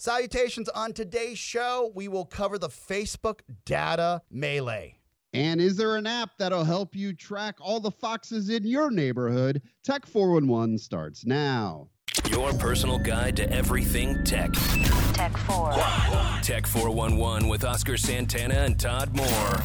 Salutations on today's show. We will cover the Facebook data melee. And is there an app that'll help you track all the foxes in your neighborhood? Tech 411 starts now. Your personal guide to everything tech. Tech 4. Tech 411 with Oscar Santana and Todd Moore.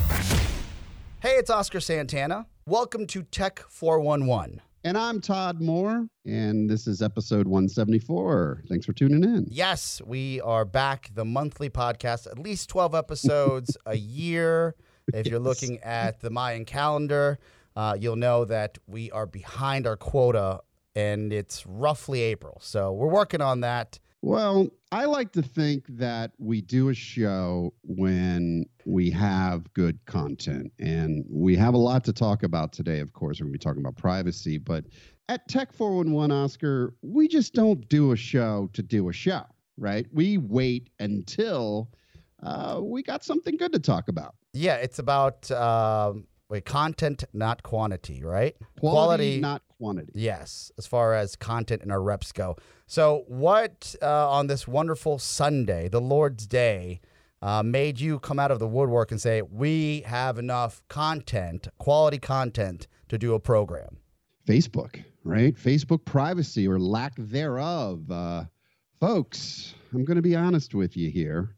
Hey, it's Oscar Santana. Welcome to Tech 411. And I'm Todd Moore, and this is episode 174. Thanks for tuning in. Yes, we are back, the monthly podcast, at least 12 episodes a year. If you're looking at the Mayan calendar, uh, you'll know that we are behind our quota and it's roughly April. So we're working on that. Well, I like to think that we do a show when we have good content. And we have a lot to talk about today, of course. We're going to be talking about privacy. But at Tech 411, Oscar, we just don't do a show to do a show, right? We wait until uh, we got something good to talk about. Yeah, it's about um, wait, content, not quantity, right? Quality, not quantity. Yes, as far as content and our reps go. So, what uh, on this wonderful Sunday, the Lord's Day, uh, made you come out of the woodwork and say, we have enough content, quality content, to do a program? Facebook, right? Facebook privacy or lack thereof. Uh, folks, I'm going to be honest with you here.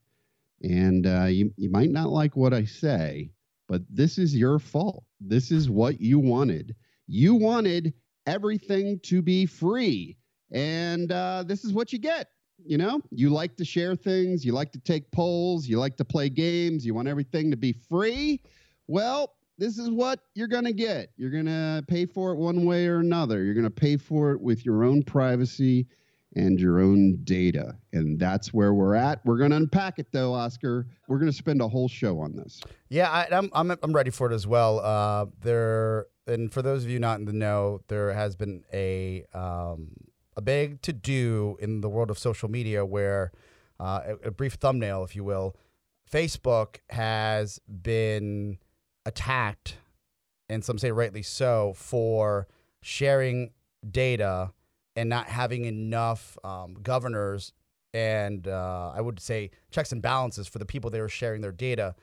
And uh, you, you might not like what I say, but this is your fault. This is what you wanted. You wanted everything to be free. And uh, this is what you get. You know, you like to share things, you like to take polls, you like to play games, you want everything to be free. Well, this is what you're going to get. You're going to pay for it one way or another. You're going to pay for it with your own privacy and your own data. And that's where we're at. We're going to unpack it though, Oscar. We're going to spend a whole show on this. Yeah, I, am I'm, I'm ready for it as well. Uh, there, and for those of you not in the know, there has been a um, a big to do in the world of social media where uh, a, a brief thumbnail, if you will, Facebook has been attacked, and some say rightly so, for sharing data and not having enough um, governors and uh, I would say checks and balances for the people they are sharing their data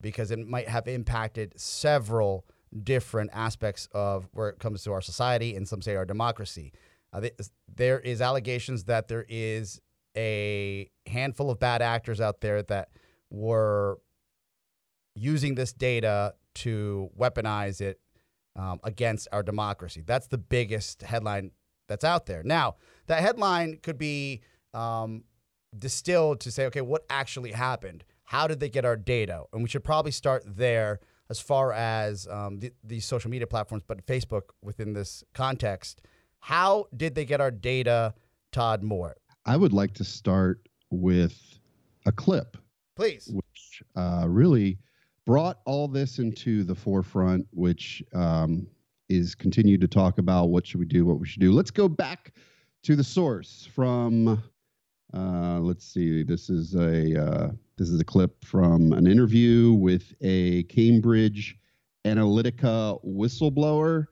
because it might have impacted several different aspects of where it comes to our society and some say our democracy. Uh, there is allegations that there is a handful of bad actors out there that were using this data to weaponize it um, against our democracy. That's the biggest headline that's out there. Now, that headline could be um, distilled to say, okay, what actually happened? How did they get our data? And we should probably start there as far as um, the, these social media platforms, but Facebook within this context. How did they get our data, Todd Moore? I would like to start with a clip. Please. Which uh, really brought all this into the forefront, which um, is continued to talk about what should we do, what we should do. Let's go back to the source from. Uh, let's see. This is a uh, this is a clip from an interview with a Cambridge Analytica whistleblower,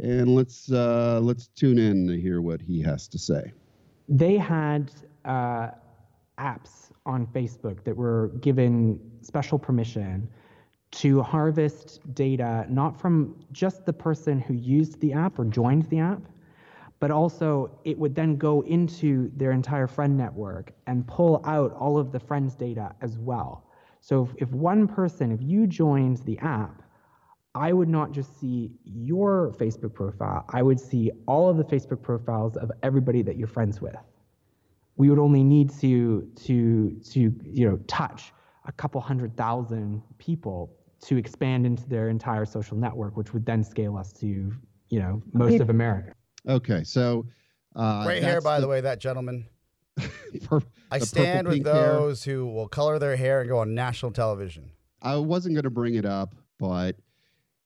and let's uh, let's tune in to hear what he has to say. They had uh, apps on Facebook that were given special permission to harvest data not from just the person who used the app or joined the app, but also it would then go into their entire friend network and pull out all of the friends' data as well. So if, if one person, if you joined the app, I would not just see your Facebook profile, I would see all of the Facebook profiles of everybody that you're friends with. We would only need to to to you know touch a couple hundred thousand people to expand into their entire social network, which would then scale us to, you know, most of America. Okay, so uh, great hair, by the, the, way, that gentleman. I stand with those hair. who will color their hair and go on national television. I wasn't going to bring it up, but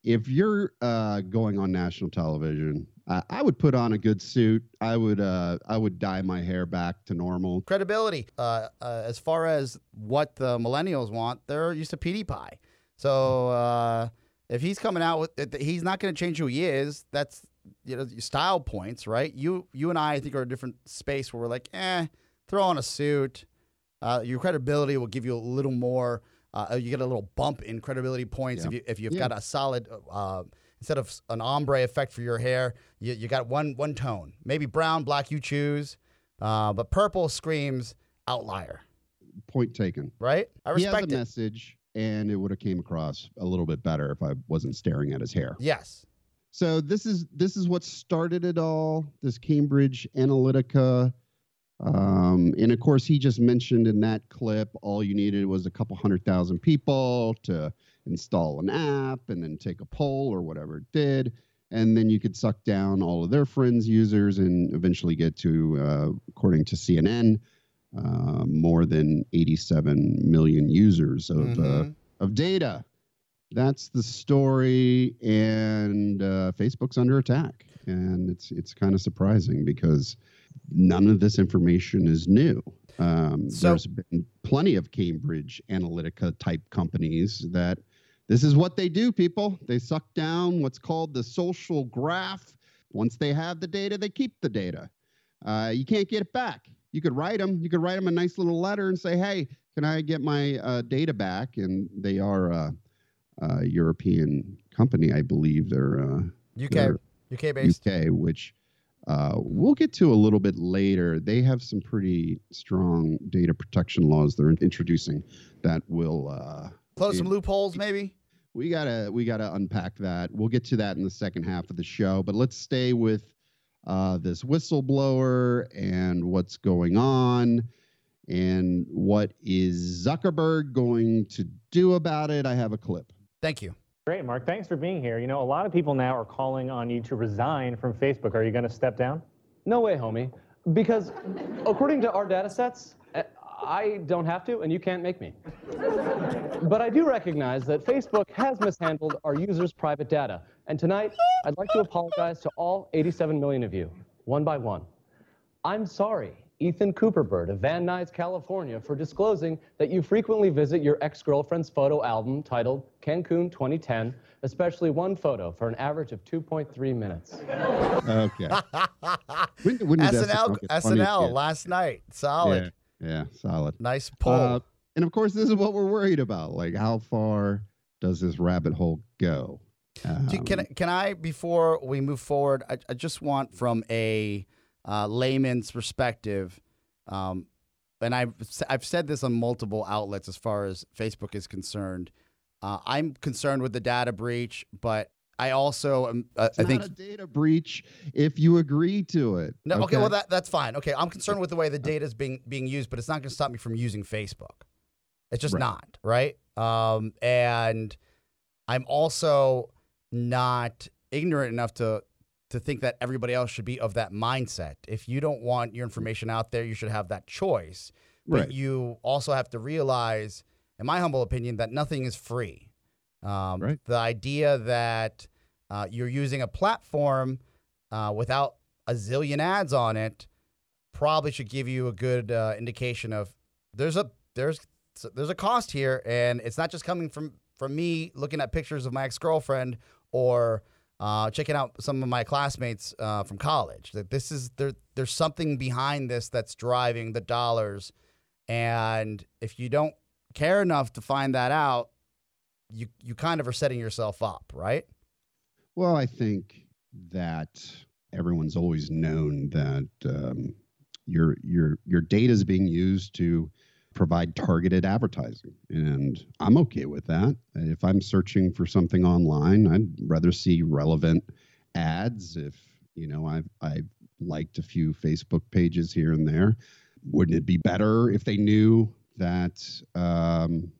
if you're uh, going on national television, uh, I would put on a good suit. I would uh, I would dye my hair back to normal. Credibility. Uh, uh, as far as what the millennials want, they're used to PewDiePie. So uh, if he's coming out with, he's not going to change who he is. That's you know style points, right? You you and I, I think, are a different space where we're like, eh, throw on a suit. uh, your credibility will give you a little more. Uh, you get a little bump in credibility points Yeah. if you if you've Yeah. got a solid. Uh, instead of an ombre effect for your hair, you, you got one one tone. Maybe brown, black, you choose. Uh, but purple screams outlier, Point taken. right? I He has a respect it. message, and it would have came across a little bit better if I wasn't staring at his hair. Yes. So this is this is what started it all. This Cambridge Analytica, um, and of course, he just mentioned in that clip, all you needed was a couple hundred thousand people to install an app and then take a poll or whatever it did, and then you could suck down all of their friends' users and eventually get to, uh, according to CNN, uh, more than 87 million users of uh, Mhm. of data. That's the story, and uh, Facebook's under attack, and it's it's kind of surprising because none of this information is new. Um, So- there's been plenty of Cambridge Analytica type companies that this is what they do. People they suck down what's called the social graph. Once they have the data, they keep the data. Uh, you can't get it back. You could write them. You could write them a nice little letter and say, "Hey, can I get my uh, data back?" And they are a, a European company, I believe. They're uh, UK. They're UK based. UK, which uh, we'll get to a little bit later. They have some pretty strong data protection laws they're introducing that will. Uh, Close some loopholes, maybe. we gotta we gotta unpack that. We'll get to that in the second half of the show, but let's stay with uh, this whistleblower and what's going on, and what is Zuckerberg going to do about it. I have a clip. Thank you. Great, Mark. Thanks for being here. You know, a lot of people now are calling on you to resign from Facebook. Are you going to step down? No way, homie. Because according to our data sets, eh, I don't have to, and you can't make me. But I do recognize that Facebook has mishandled our users' private data. And tonight, I'd like to apologize to all 87 million of you, one by one. I'm sorry, Ethan Cooperbird of Van Nuys, California, for disclosing that you frequently visit your ex girlfriend's photo album titled Cancun 2010, especially one photo for an average of 2.3 minutes. Okay. when, when SNL, SNL last night. Solid. Yeah, yeah, solid. Nice pull. Uh, and of course, this is what we're worried about. Like, how far does this rabbit hole go? Do- can, I- Um, can I, before we move forward, I, I just want from a uh, layman's perspective, um, and I've, I've said this on multiple outlets as far as Facebook is concerned. Uh, I'm concerned with the data breach, but I also am, uh, I not think a data breach if you agree to it. No, okay, well that that's fine. Okay, I'm concerned with the way the data is being being used, but it's not going to stop me from using Facebook. It's just Right. not right. Um, and I'm also not ignorant enough to to think that everybody else should be of that mindset. If you don't want your information out there, you should have that choice. But Right. you also have to realize, in my humble opinion, that nothing is free. Um, Right. The idea that uh, you're using a platform uh, without a zillion ads on it probably should give you a good uh, indication of there's a there's there's a cost here, and it's not just coming from from me looking at pictures of my ex girlfriend or uh, checking out some of my classmates uh, from college. That this is there there's something behind this that's driving the dollars, and if you don't care enough to find that out, you you kind of are setting yourself up, right? Well, I think that everyone's always known that um, your your your data is being used to provide targeted advertising, and I'm okay with that. If I'm searching for something online, I'd rather see relevant ads. If you know, I've I've liked a few Facebook pages here and there. Wouldn't it be better if they knew that um,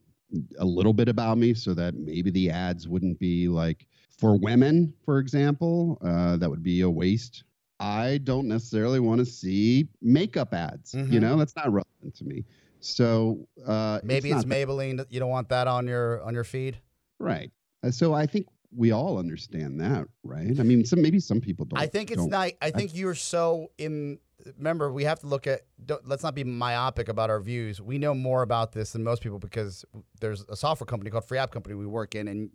a little bit about me, so that maybe the ads wouldn't be like for women, for example, uh, that would be a waste. I don't necessarily want to see makeup ads. You Mhm. know, that's not relevant to me. So uh, Maybe it's, not that- Maybelline. that You don't want that on your on your feed. right. Uh, So I think we all understand that, right? I mean, some maybe some people don't. I think it's don't. I think you're so in. Remember, we have to look at. Don't, let's not be myopic about our views. We know more about this than most people because there's a software company called Free App Company we work in, and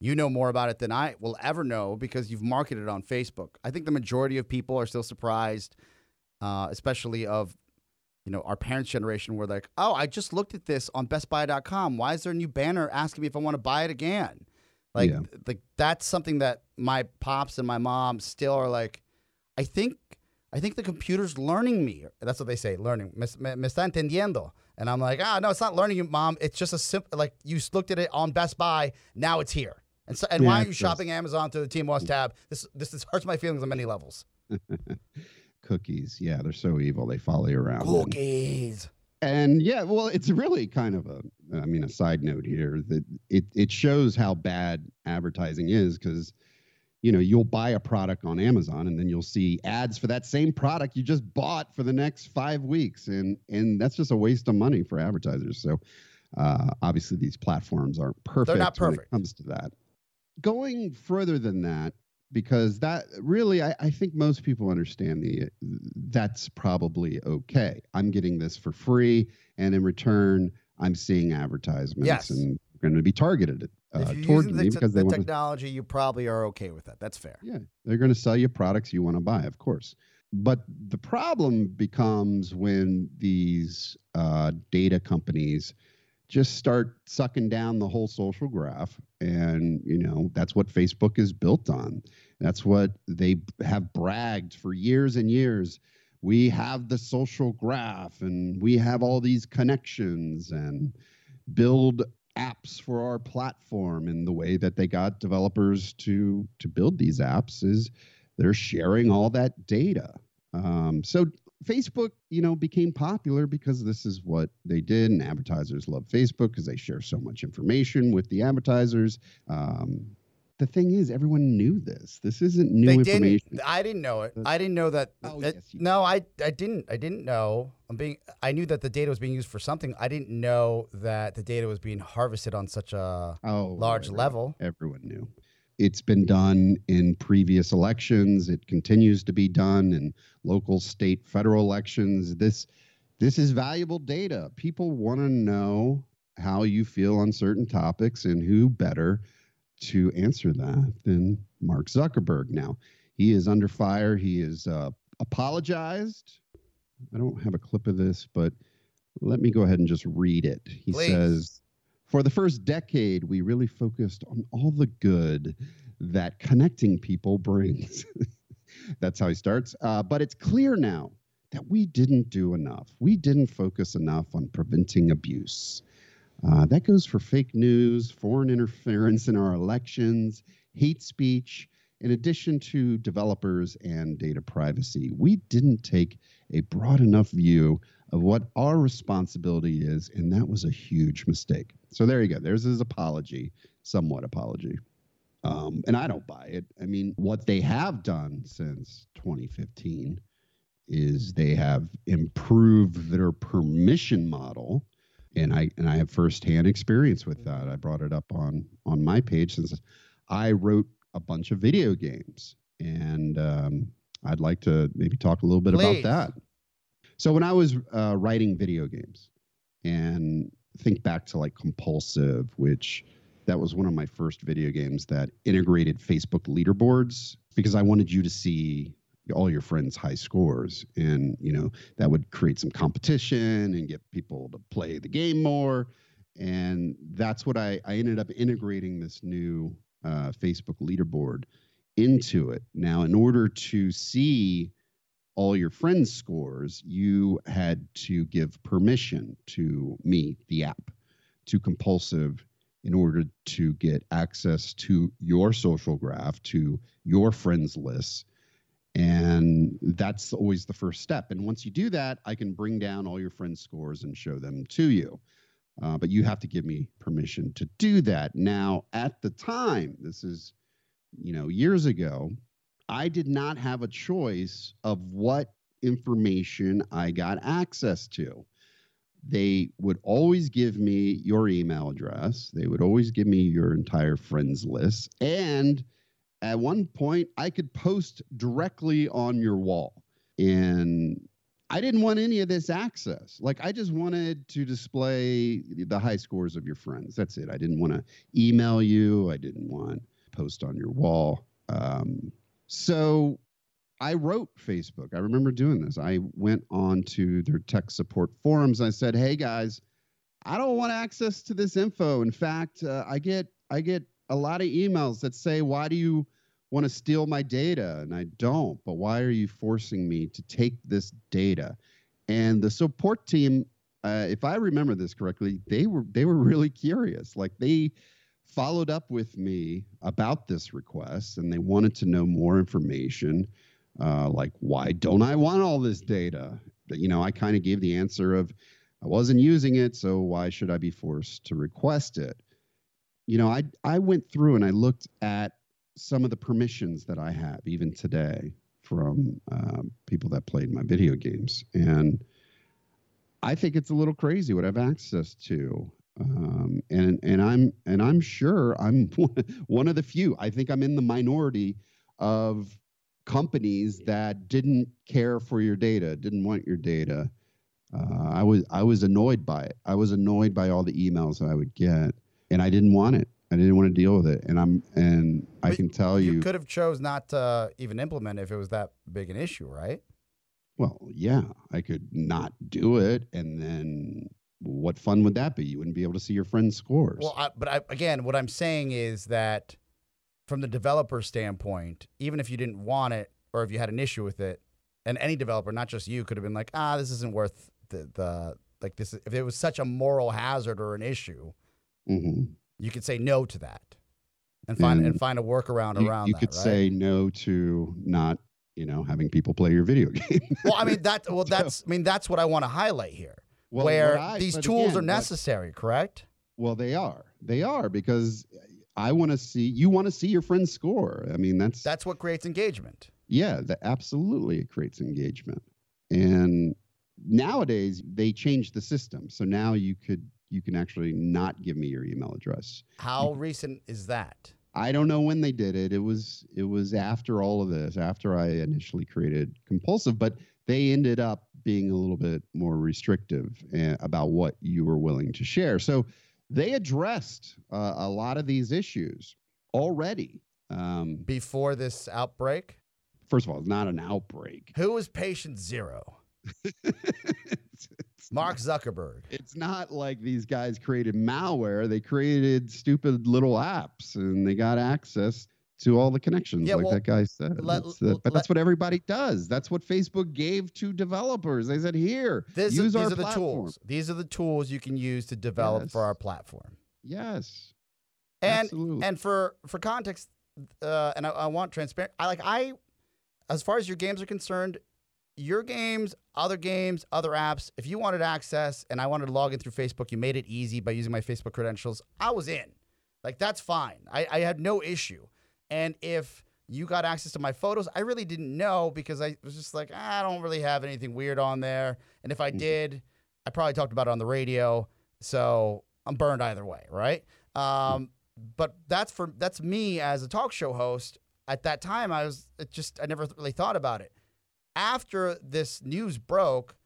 you know more about it than I will ever know because you've marketed on Facebook. I think the majority of people are still surprised, uh, especially of you know, our parents' generation were like, oh, I just looked at this on BestBuy.com. Why is there a new banner asking me if I want to buy it again? Like, Yeah. like that's something that my pops and my mom still are like. I think, I think the computer's learning me. That's what they say, learning. Me, me, me está entendiendo. And I'm like, ah, no, it's not learning you, mom. It's just a simple, like you looked at it on Best Buy. Now it's here. And so, and Yeah, why are you shopping Amazon through the Team Watch tab? This, this, this hurts my feelings on many levels. Cookies, yeah, they're so evil. They follow you around. Cookies. And yeah, well, it's really kind of a, I mean, a side note here that it it shows how bad advertising is because, you know, you'll buy a product on Amazon and then you'll see ads for that same product you just bought for the next five weeks, and and that's just a waste of money for advertisers. So, uh, obviously, these platforms aren't perfect. They're not perfect. when it comes to that. Going further than that, because that really I, I think most people understand the that's probably okay i'm getting this for free and in return i'm seeing advertisements Yes. and going to be targeted uh, toward me te- because they the want to technology, you probably are okay with that. That's fair. yeah they're going to sell you products you want to buy of course but the problem becomes when these uh, data companies just start sucking down the whole social graph and you know that's what facebook is built on that's what they have bragged for years and years. We have the social graph and we have all these connections and build apps for our platform. And the way that they got developers to to build these apps is they're sharing all that data. Um, so facebook you know became popular because this is what they did and advertisers love facebook because they share so much information with the advertisers. Um, the thing is everyone knew this this isn't new they information didn't. I didn't know it. I didn't know that. Oh, that- yes, no, I I didn't. I didn't know. I'm being. I knew that the data was being used for something. I didn't know that the data was being harvested on such a oh large level. everyone knew. It's been done in previous elections. It continues to be done in local, state, federal elections. This this is valuable data. People want to know how you feel on certain topics and who better to answer that than Mark Zuckerberg. Now, he is under fire. He is uh, apologized. I don't have a clip of this, but let me go ahead and just read it. He Please. says, For the first decade, we really focused on all the good that connecting people brings. That's how he starts. Uh, but it's clear now that we didn't do enough. We didn't focus enough on preventing abuse. Uh, that goes for fake news, foreign interference in our elections, hate speech, in addition to developers and data privacy. We didn't take a broad enough view of what our responsibility is, and that was a huge mistake. So there you go. There's his apology, somewhat apology. Um, and I don't buy it. I mean, what they have done since 2015 is they have improved their permission model and I and I have firsthand experience with that. I brought it up on on my page since I wrote a bunch of video games, and um, I'd like to maybe talk a little bit Please. about that. So when I was uh, writing video games, and think back to like Compulsive, which that was one of my first video games that integrated Facebook leaderboards because I wanted you to see all your friends' high scores, and you know that would create some competition and get people to play the game more. And that's what I, I ended up integrating this new uh, Facebook leaderboard into it. Now, in order to see all your friends' scores, you had to give permission to me, the app, to Compulsive in order to get access to your social graph, to your friends lists. And that's always the first step. And once you do that, I can bring down all your friends' scores and show them to you. Uh, but you have to give me permission to do that. Now, at the time, this is, you know, years ago, I did not have a choice of what information I got access to. They would always give me your email address, they would always give me your entire friends list. And at one point, I could post directly on your wall. And I didn't want any of this access. Like, I just wanted to display the high scores of your friends. That's it. I didn't want to email you, I didn't want post on your wall. Um, so I wrote Facebook. I remember doing this. I went on to their tech support forums. I said, "Hey guys, I don't want access to this info. In fact, uh, I get I get a lot of emails that say, "Why do you want to steal my data?" And I don't. But why are you forcing me to take this data? And the support team, uh, if I remember this correctly, they were they were really curious. Like they followed up with me about this request, and they wanted to know more information. Uh, like, why don't I want all this data? You know, I kind of gave the answer of, I wasn't using it, so why should I be forced to request it? You know, I I went through and I looked at some of the permissions that I have even today from um, people that played my video games, and I think it's a little crazy what I have access to. Um, and and I'm and I'm sure I'm one of the few. I think I'm in the minority of companies that didn't care for your data, didn't want your data. Uh, I was I was annoyed by it. I was annoyed by all the emails that I would get, and I didn't want it. I didn't want to deal with it. And I'm and I can tell you, You could have chose not to even implement if it was that big an issue, right? well, yeah, I could not do it, and then what fun would that be? You wouldn't be able to see your friends' scores. Well, I, but I, again, what I'm saying is that from the developer standpoint, even if you didn't want it or if you had an issue with it, and any developer, not just you, could have been like, ah, this isn't worth the, the like this. If it was such a moral hazard or an issue, hmm you could say no to that and find and, And find a workaround you, around you that. could right? say no to not, you know, having people play your video game. well, I mean that. Well, that's. I mean that's what I want to highlight here, Well, where I- these tools again, are necessary. Correct. Well, they are. They are because I want to see you want to see your friends score. I mean, that's That's what creates engagement. yeah, that absolutely it creates engagement. And nowadays they changed the system, so now you could you can actually not give me your email address. How recent is that? I don't know when they did it. It was it was after all of this, after I initially created Compulsive, but they ended up being a little bit more restrictive uh, about what you were willing to share. So they addressed uh, a lot of these issues already. Um, Before this outbreak, first of all, it's not an outbreak. who was patient zero? Mark Zuckerberg. It's not like these guys created malware. They created stupid little apps and they got access to all the connections, Yeah, like well, that guy said. let- That's the- but let- that's what everybody does. That's what Facebook gave to developers. They said, "Here, This, use these our are the tools. These are the tools you can use to develop for our platform. Yes, And absolutely. and for for context, uh, and I, I want transparent. I like I, as far as your games are concerned, your games, other games, other apps. If you wanted access and I wanted to log in through Facebook, you made it easy by using my Facebook credentials. I was in. Like that's fine. I, I had no issue. And if you got access to my photos, I really didn't know because I was just like, "Ah, I don't really have anything weird on there. And if I did, I probably talked about it on the radio. So I'm burned either way, right? Um, but that's for that's me as a talk show host. At that time, I was it just I never really thought about it. After this news broke,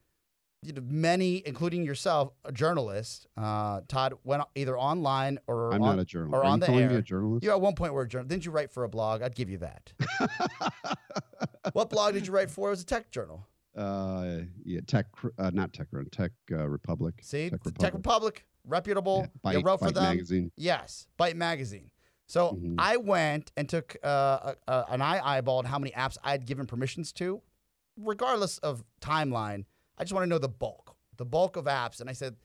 you know, many, including yourself, a journalist, uh, Todd, went either online or I'm on, not a journalist. or Are on you the calling me air. a journalist? You at one point were a journalist. Didn't you write for a blog? I'd give you that. what blog did you write for? It was a tech journal. uh, yeah, Tech, uh, not Tech, Run, Tech uh, Republic. See, Tech Tech Republic. Republic, reputable. Yeah, you Byte- wrote for Byte them. magazine. Yes, Byte Magazine. So Mhm. I went and took uh, a, a, an eye eyeballed how many apps I had given permissions to, regardless of timeline. I just want to know the bulk, the bulk of apps. And I said,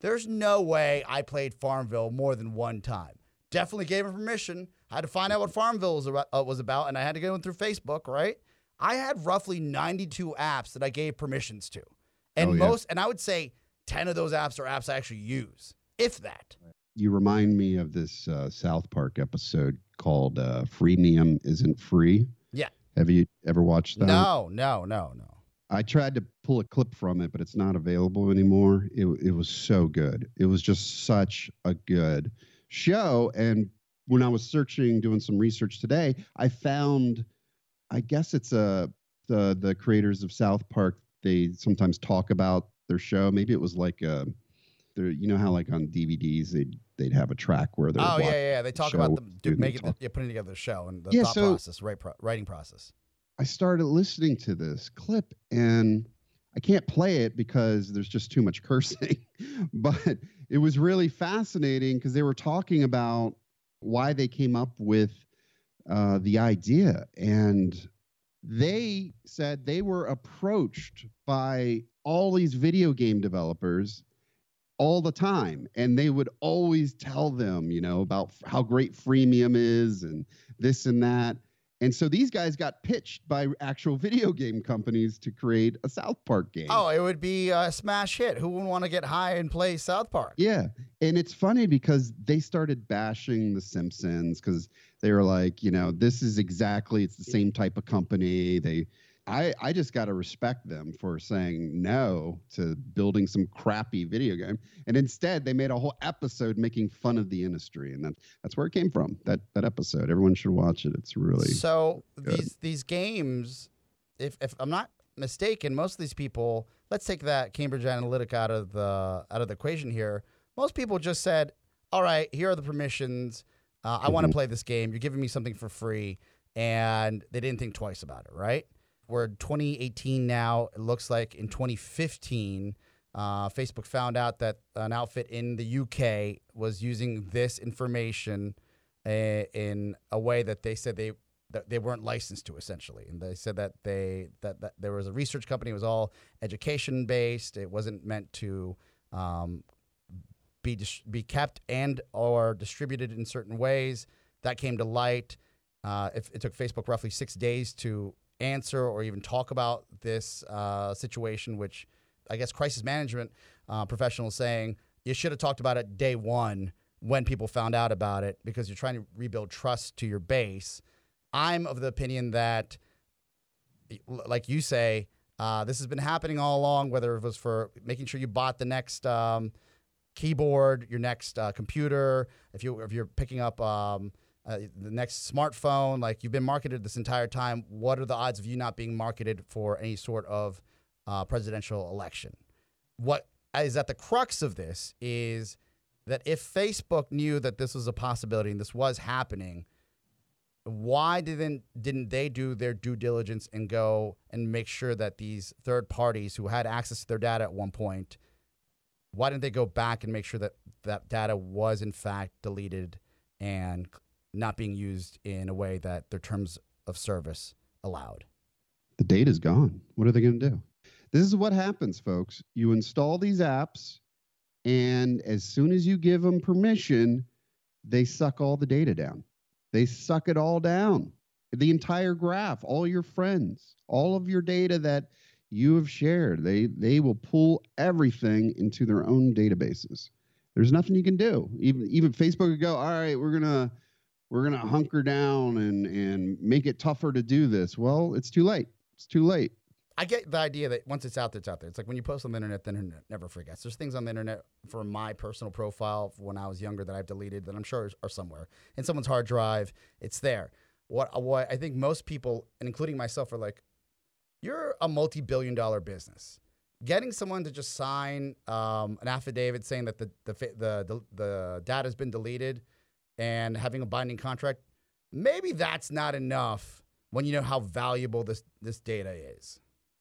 there's no way I played Farmville more than one time. Definitely gave him permission. I had to find out what Farmville was, about- uh, was about, and I had to go in through Facebook, right? I had roughly 92 apps that I gave permissions to. And Oh, yeah. most, and I would say 10 of those apps are apps I actually use, if that. You remind me of this uh, South Park episode called uh, "Freemium Isn't Free." Have you ever watched that? No, no, no, no. I tried to pull a clip from it, but it's not available anymore. It, it was so good. It was just such a good show. And when I was searching, doing some research today, I found, I guess it's a the the creators of South Park. They sometimes talk about their show. Maybe it was like um, a, there. You know how like on DVDs they'd they'd have a track where they're Oh yeah, yeah. They talk show, about them do, making the, yeah, putting together the show and the Yeah, thought so- process, right, pro, writing process. I started listening to this clip and I can't play it because there's just too much cursing. but it was really fascinating because they were talking about why they came up with uh, the idea. And they said they were approached by all these video game developers all the time and they would always tell them you know about how great freemium is and this and that and so these guys got pitched by actual video game companies to create a South Park game. Oh, it would be a smash hit. Who wouldn't want to get high and play South Park? Yeah. And it's funny because they started bashing The Simpsons because they were like, you know, this is exactly, it's the same type of company. They, I, I just got to respect them for saying no to building some crappy video game. And instead, they made a whole episode making fun of the industry. And that, that's where it came from, that, that episode. Everyone should watch it. It's really. So good. these these games, if, if I'm not mistaken, most of these people, let's take that Cambridge Analytica out of the out of the equation here. Most people just said, "All right, here are the permissions. Uh, I want to play this game. You're giving me something for free," and they didn't think twice about it, right? We're 2018 now. It looks like in 2015, uh, Facebook found out that an outfit in the UK was using this information uh, in a way that they said they that they weren't licensed to essentially. And they said that they that, that there was a research company it was all education based. It wasn't meant to um, be dis- be kept and or distributed in certain ways. That came to light uh, it, it took facebook roughly six days to answer or even talk about this uh, situation which i guess crisis management uh, professionals saying you should have talked about it day one when people found out about it because you're trying to rebuild trust to your base I'm of the opinion that, like you say, uh, this has been happening all along. Whether it was for making sure you bought the next um, keyboard, your next uh, computer, if you if you're picking up um, uh, the next smartphone, like you've been marketed this entire time. What are the odds of you not being marketed for any sort of uh, presidential election? What is at the crux of this is that if Facebook knew that this was a possibility and this was happening why didn't didn't they do their due diligence and go and make sure that these third parties who had access to their data at one point why didn't they go back and make sure that that data was in fact deleted and not being used in a way that their terms of service allowed the data's gone. What are they going to do? This is what happens, folks. You install these apps, and as soon as you give them permission, they suck all the data down. They suck it all down. The entire graph, all your friends, all of your data that you have shared, they they will pull everything into their own databases. There's nothing you can do. Even even Facebook would go, all right, we're gonna we're gonna hunker down and and make it tougher to do this. Well, it's too late. It's too late. I get the idea that once it's out there, it's out there. It's like when you post on the internet, the internet never forgets. There's things on the internet for my personal profile when I was younger that I've deleted that I'm sure are somewhere in someone's hard drive. It's there. What what I think most people, and including myself, are like, you're a multi-billion dollar business. Getting someone to just sign um, an affidavit saying that the the, the the the data has been deleted and having a binding contract, maybe that's not enough when you know how valuable this this data is.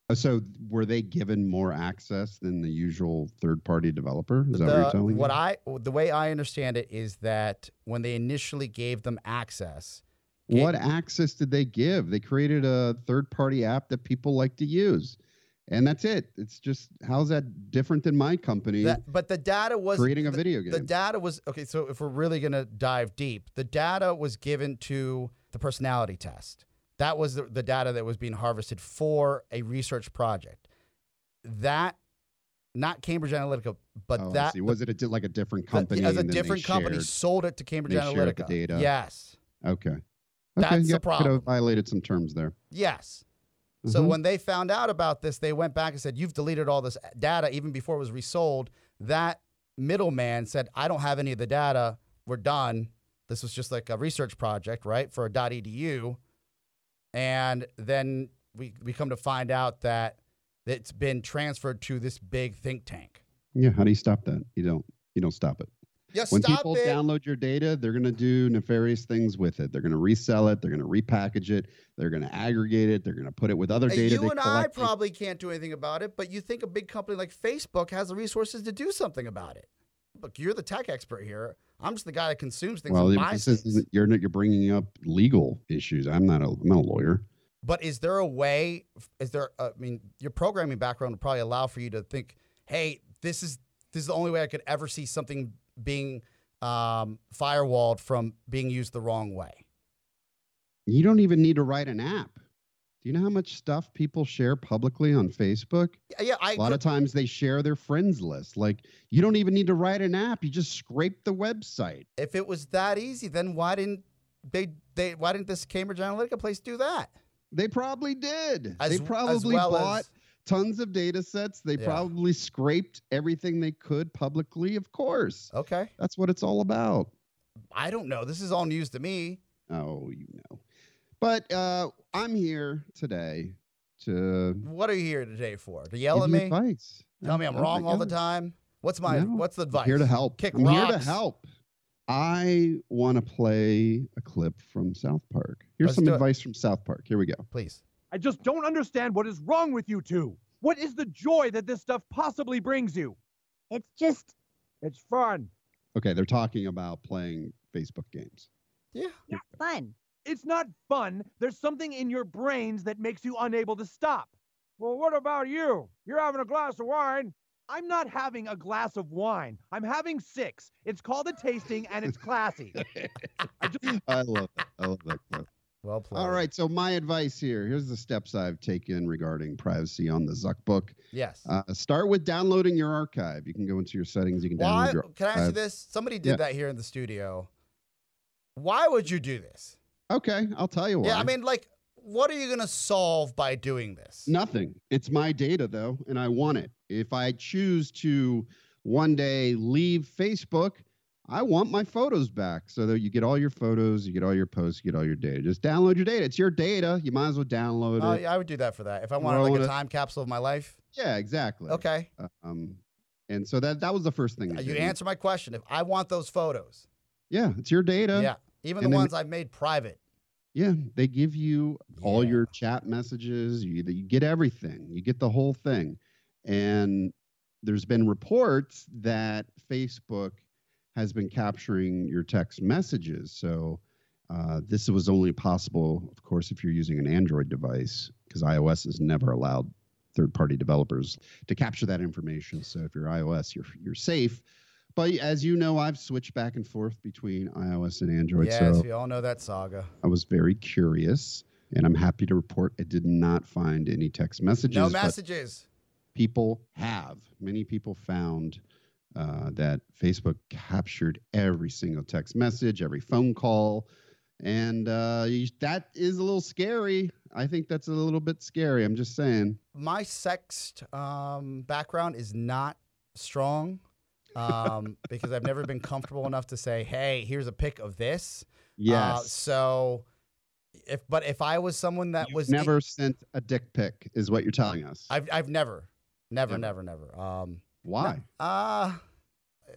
Uh, So were they given more access than the usual third-party developer? Is that what you're the, telling what me? I the way I understand it is that when they initially gave them access, What access did they give? They created a third-party app that people like to use, and that's it. It's just how's that different than my company that, but the data was creating a the- video The data was okay. So if we're really gonna dive deep, the data was given to the personality test. That was the, the data that was being harvested for a research project. That, not Cambridge Analytica, but oh, that was it a, like a different the- company? as a and then they different company shared? sold it to Cambridge Analytica. the data. Yes, Okay. That's okay, the yeah, Could problem. have violated some terms there. yes. So Mhm. when they found out about this, they went back and said, "You've deleted all this data even before it was resold." That middleman said, "I don't have any of the data. We're done. This was just like a research project, right, for a .edu." And then we we come to find out that it's been transferred to this big think tank. Yeah. How do you stop that? You don't. You don't stop it. Yeah, when people it. download your data, they're going to do nefarious things with it. They're going to resell it. They're going to repackage it. They're going to aggregate it. They're going to put it with other Hey, data. you they and I probably can't do anything about it, but you think a big company like Facebook has the resources to do something about it. Look, you're the tech expert here. I'm just the guy that consumes things Well, and this you're not- you're bringing up legal issues. I'm not a I'm not a lawyer. But is there a way? Is there? Uh, I mean, your programming background would probably allow for you to think, "Hey, this is this is the only way I could ever see something being um, firewalled from being used the wrong way." You don't even need to write an app. Do you know how much stuff people share publicly on Facebook? Yeah, I A lot of times they share their friends list. Like you don't even need to write an app. You just scrape the website. if it was that easy, then why didn't they? They why didn't this Cambridge Analytica place do that? They probably did. As- they probably well bought as- tons of data sets. They Yeah. probably scraped everything they could publicly, of course. Okay, That's what it's all about. I don't know. This is all news to me. Oh, you know. But uh, I'm here today to What are you here today for? To yell give at me? advice. Tell me I'm No, wrong all the time. What's my No, what's the advice? I'm here to help. Kick I'm here to help. I want to play a clip from South Park. Here's Let's some do it. advice from South Park. Here we go. Please. I just don't understand what is wrong with you two. What is the joy that this stuff possibly brings you? It's just It's fun. Okay, they're talking about playing Facebook games. Yeah. yeah, fun. It's not fun. There's something in your brains that makes you unable to stop. Well, what about you? You're having a glass of wine. I'm not having a glass of wine. I'm having six. It's called a tasting and it's classy. I just I love that. I love that clip. Well played. All right, so my advice here. Here's the steps I've taken regarding privacy on the Zuck book. Yes. Uh, start with downloading your archive. You can go into your settings. You can Why? download your. Can I ask you this? Somebody did Yeah. that here in the studio. Why would you do this? Okay, I'll tell you why. Yeah, I mean, like, what are you going to solve by doing this? Nothing. It's my data though, and I want it. If I choose to one day leave Facebook, I want my photos back so that you get all your photos, you get all your posts, you get all your data. Just download your data. It's your data. You might as well download Oh, it. yeah, I would do that for that. If I wanted like a time capsule of my life. Yeah, exactly. Okay. Um, and so that that was the first thing. Uh, You answer my question. If I want those photos, Yeah, it's your data. yeah, even and the ones I've made private. Yeah, they give you all your chat messages. You, you get everything. You get the whole thing. And there's been reports that Facebook has been capturing your text messages. So uh, this was only possible, of course, if you're using an Android device, because iOS has never allowed third-party developers to capture that information. So if you're iOS, you're you're safe. But as you know, I've switched back and forth between iOS and Android. yes, so we all know that saga. I was very curious, and I'm happy to report I did not find any text messages. No messages. people have. Many people found uh, that Facebook captured every single text message, every phone call, and uh, that is a little scary. I think that's a little bit scary. I'm just saying. My sext um, background is not strong um, because I've never been comfortable enough to say, "Hey, here's a pic of this." Yes. Uh, so, if but if I was someone that You've was never sent a dick pic, is what you're telling us. I've I've never, never, Never. never, never. Um, Why? uh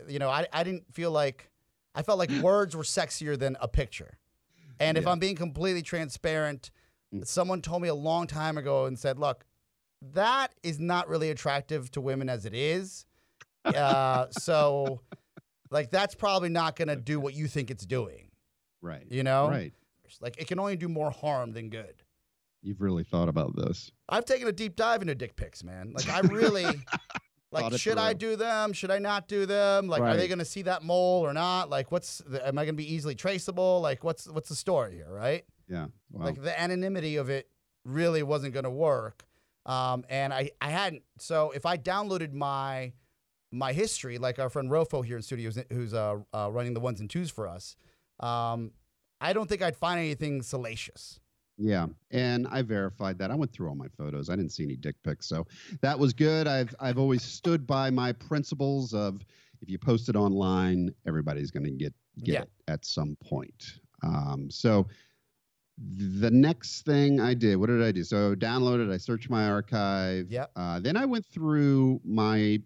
you know, I I didn't feel like I felt like words were sexier than a picture. And if I'm being completely transparent, Mm. someone told me a long time ago and said, "Look, that is not really attractive to women as it is." Uh, so, like, that's probably not going to do what you think it's doing. Right. You know, Right. Like, it can only do more harm than good. You've really thought about this. I've taken a deep dive into dick pics, man. Like, I really. Like, should I do them? Should I not do them? Like, are they going to see that mole or not? Like, what's the, am I going to be easily traceable? Like, what's what's the story here, right? Yeah. Wow. Like, the anonymity of it really wasn't going to work. Um, and I I hadn't. So if I downloaded my my history, like our friend Rofo here in studios, who's uh, uh, running the ones and twos for us, um, I don't think I'd find anything salacious. Yeah, and I verified that. I went through all my photos. I didn't see any dick pics, so that was good. I've I've always stood by my principles of if you post it online, everybody's going to get get Yeah. it at some point. Um, so the next thing I did, what did I do? So downloaded. I searched my archive. Yep. Uh, then I went through my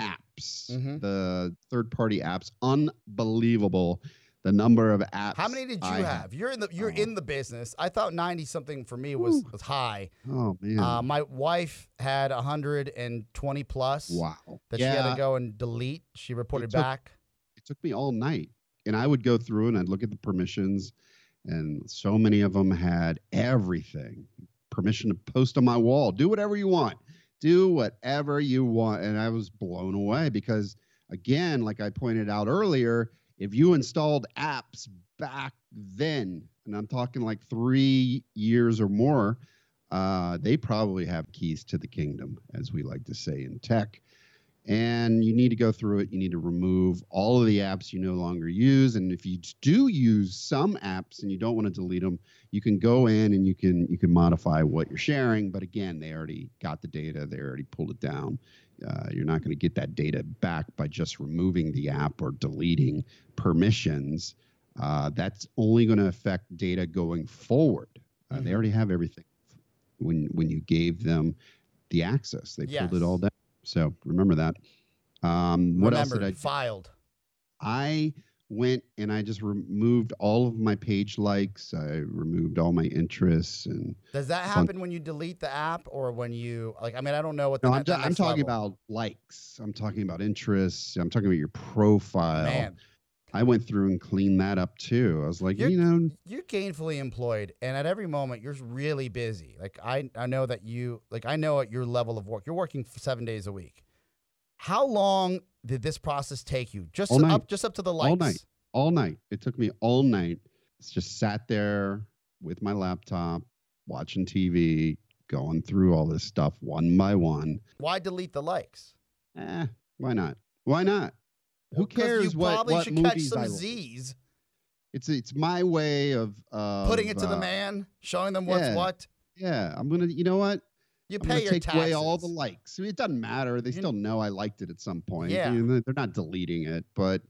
apps. Mhm. the third party apps, unbelievable. The number of apps. How many did you I have? You're in the you're Oh. in the business. I thought 90 something for me was was high. Oh man! Uh, my wife had 120 plus wow. that yeah, she had to go and delete. She reported took- back. it took me all night, and I would go through and I'd look at the permissions, and so many of them had everything. Permission to post on my wall. Do whatever you want. Do whatever you want, and I was blown away because, again, like I pointed out earlier, if you installed apps back then, and I'm talking like three years or more, uh, they probably have keys to the kingdom, as we like to say in tech. And you need to go through it. You need to remove all of the apps you no longer use. And if you do use some apps and you don't want to delete them, you can go in and you can you can modify what you're sharing. But again, they already got the data. They already pulled it down. Uh, you're not going to get that data back by just removing the app or deleting permissions. Uh, that's only going to affect data going forward. Uh, They Mhm. already have everything when when you gave them the access. They pulled it all down. So remember that. Um, what else did I? filed. I went and I just removed all of my page likes. I removed all my interests and Does that happen when you delete the app or when you like? I mean, I don't know what the no, I'm, ne- ju- the I'm talking level. about likes. I'm talking about interests. I'm talking about your profile. Man, I went through and cleaned that up too. I was like, You're- you know, you're gainfully employed, and at every moment you're really busy. Like I, I know that you, like I know at your level of work, you're working seven days a week. How long did this process take you? Just All to- night. up, just up to the likes. all night, all night. It took me all night. It's just sat there with my laptop, watching TV, going through all this stuff one by one. Why delete the likes? Eh, why not? Why not? Who cares You what, probably what should catch movies some I like? Z's, It's it's my way of uh, putting it to the man, showing them what's yeah. what. Yeah, I'm gonna. You know what? You I'm pay gonna your take taxes. away all the likes. I mean, it doesn't matter. They still know I liked it at some point. Yeah. You know, they're not deleting it, but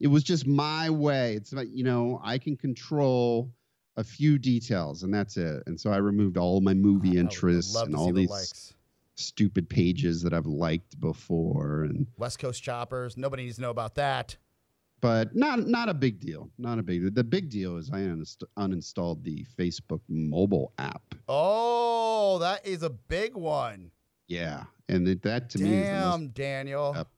it was just my way. It's like you know, I can control a few details, and that's it. And so I removed all my movie I interests and all the these likes. Stupid pages that I've liked before, and West Coast choppers. Nobody needs to know about that. but not not a big deal. Not a big. The big deal is I uninst- uninstalled the Facebook mobile app. Oh, that is a big one. Yeah, and that, that to me is Damn, Daniel. Yep.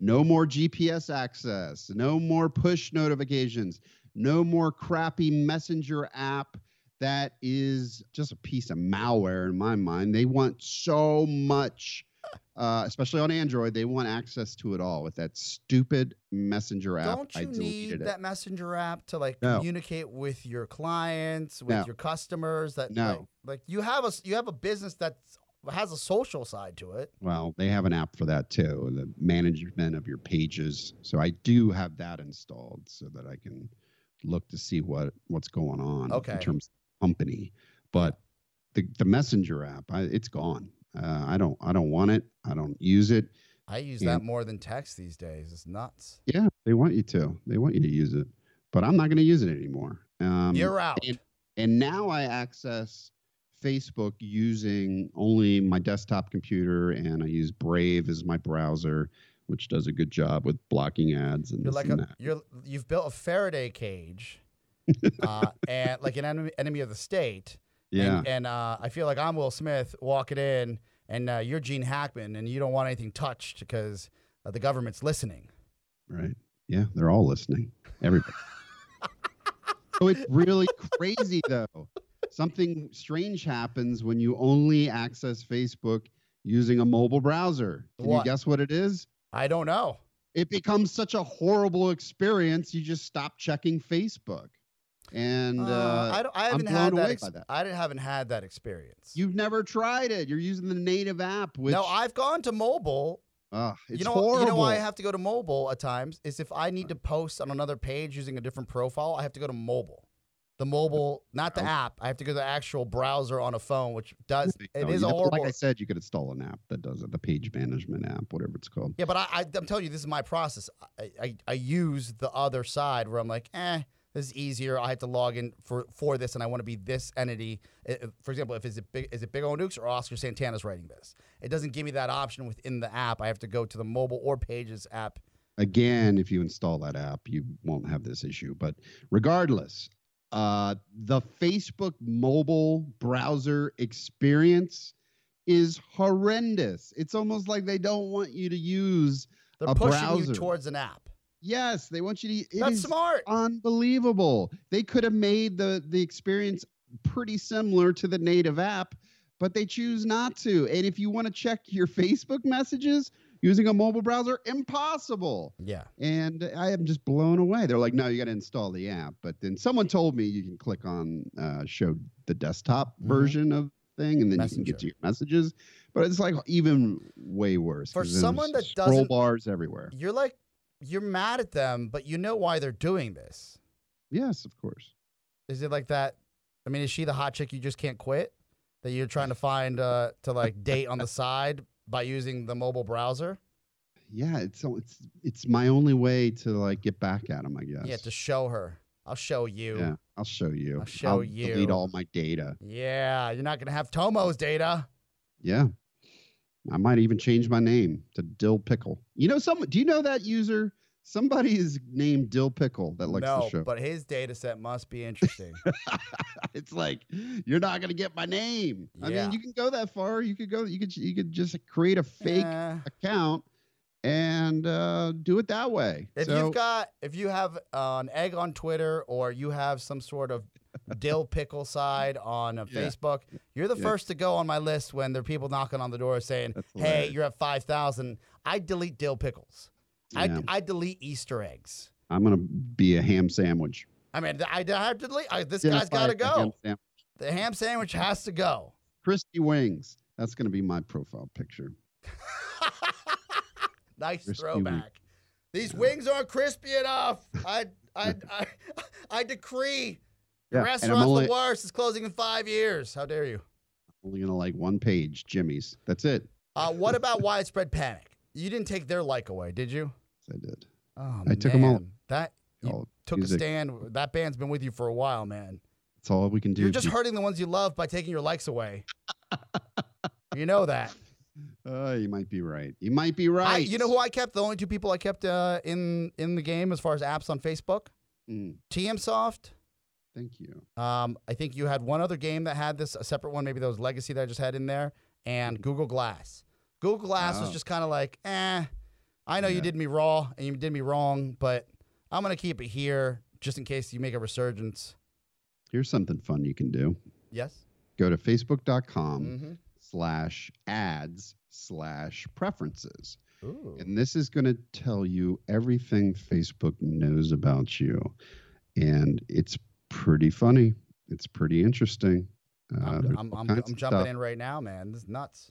no more GPS access, no more push notifications, no more crappy messenger app that is just a piece of malware in my mind. They want so much, uh, especially on Android, they want access to it all with that stupid messenger app. Don't you need it. that messenger app to like No. communicate with your clients, with No. your customers? That No. like, like you have a you have a business that has a social side to it. Well, they have an app for that too, the management of your pages. So I do have that installed so that I can look to see what what's going on Okay. in terms of company. But the the messenger app, I, it's gone. Uh, I don't I don't want it. I don't use it. I use Yeah. that more than text these days. It's nuts. Yeah, they want you to. They want you to use it, but I'm not going to use it anymore. Um, You're out. and- and now I access Facebook using only my desktop computer, and I use Brave as my browser, which does a good job with blocking ads and You're like and a, that. you're you've built a Faraday cage, uh, and like an enemy, enemy of the state. Yeah, And, and uh, I feel like I'm Will Smith walking in, and uh, you're Gene Hackman, and you don't want anything touched because uh, the government's listening. right. Yeah, they're all listening. Everybody. so it's really crazy though. Something strange happens when you only access Facebook using a mobile browser. Can What? you guess what it is? I don't know. it becomes such a horrible experience. You just stop checking Facebook, and uh, Uh, I, don't, I haven't had that, ex- that. I didn't, haven't had that experience. you've never tried it. You're using the native app, which no, I've gone to mobile. Ugh, it's you know, horrible. you know why I have to go to mobile at times is if I need to post on another page using a different profile, I have to go to mobile. The mobile, not the app. I have to go to the actual browser on a phone, which does it No, is a horrible. Like I said, you could install an app that does it, the page management app, whatever it's called. yeah, but I, I, I'm telling you, this is my process. I, I, I use the other side where I'm like, eh, This is easier. I have to log in for for this, and I want to be this entity. For example, if is it big is it Big O Nukes or Oscar Santana's writing this? It doesn't give me that option within the app. I have to go to the mobile or Pages app. Again, if you install that app, you won't have this issue. But regardless, uh, the Facebook mobile browser experience is horrendous. It's almost like they don't want you to use They're a pushing browser. you towards an app. Yes, they want you to. it That's smart. Unbelievable. They could have made the the experience pretty similar to the native app, but they choose not to. And if you want to check your Facebook messages using a mobile browser, impossible. Yeah. And I am just blown away. They're like, no, you got to install the app. But then someone told me you can click on uh, show the desktop Mhm. version of thing, and then you can get to your messages. But it's like even way worse. For someone that doesn't- bars everywhere. You're like you're mad at them, but you know why they're doing this. Yes, of course. Is it like that? I mean, is she the hot chick you just can't quit? That you're trying to find uh, to like date on the side by using the mobile browser? Yeah, it's it's it's my only way to like get back at him, I guess. Yeah, to show her. I'll show you. Yeah, I'll show you. I'll show delete you. all my data. Yeah, you're not gonna have Tomo's data. Yeah. I might even change my name to Dill Pickle. You know, some do you know that user? Somebody is named Dill Pickle that likes no, the show. but his data set must be interesting. it's like you're not gonna get my name. Yeah. I mean, you can go that far. You could go. You could. You could just create a fake account and uh, do it that way. if so, you've got, if you have uh, an egg on Twitter or you have some sort of dill pickle side on uh, Yeah. Facebook, you're the Yeah. first to go on my list when there are people knocking on the door saying, "Hey, you're at five thousand. I delete dill pickles. I yeah, I delete Easter eggs. I'm gonna be a ham sandwich. I mean, I, I have to delete. I, this guy's got to a ham go. The ham sandwich has to go. Crispy wings. That's gonna be my profile picture. nice Crispy throwback. wing. These wings aren't crispy enough. I I I, I decree. Yeah, restaurant's only- the worst. It's closing in five years. How dare you? Only gonna like one page, Jimmy's. That's it. Uh, what about widespread panic? You didn't take their like away, did you? Yes, I did. Oh, I them all. That you All took music. a stand. That band's been with you for a while, man. That's all we can do. You're just hurting the ones you love by taking your likes away. you know that. Uh, you might be right. You might be right. I, you know who I kept? The only two people I kept uh, in in the game as far as apps on Facebook. Mm, TM Soft. Thank you. Um, I think you had one other game that had this, a separate one. Maybe that was Legacy that I just had in there, and Google Glass. Google Glass was Oh. just kind of like, eh. I know you did me raw and you did me wrong, but I'm gonna keep it here just in case you make a resurgence. Here's something fun you can do. Yes. Go to facebook.com Mm-hmm. slash ads slash preferences. Ooh. And this is going to tell you everything Facebook knows about you. And it's pretty funny. It's pretty interesting. Uh, I'm, I'm, I'm, I'm jumping in right now, man. This is nuts.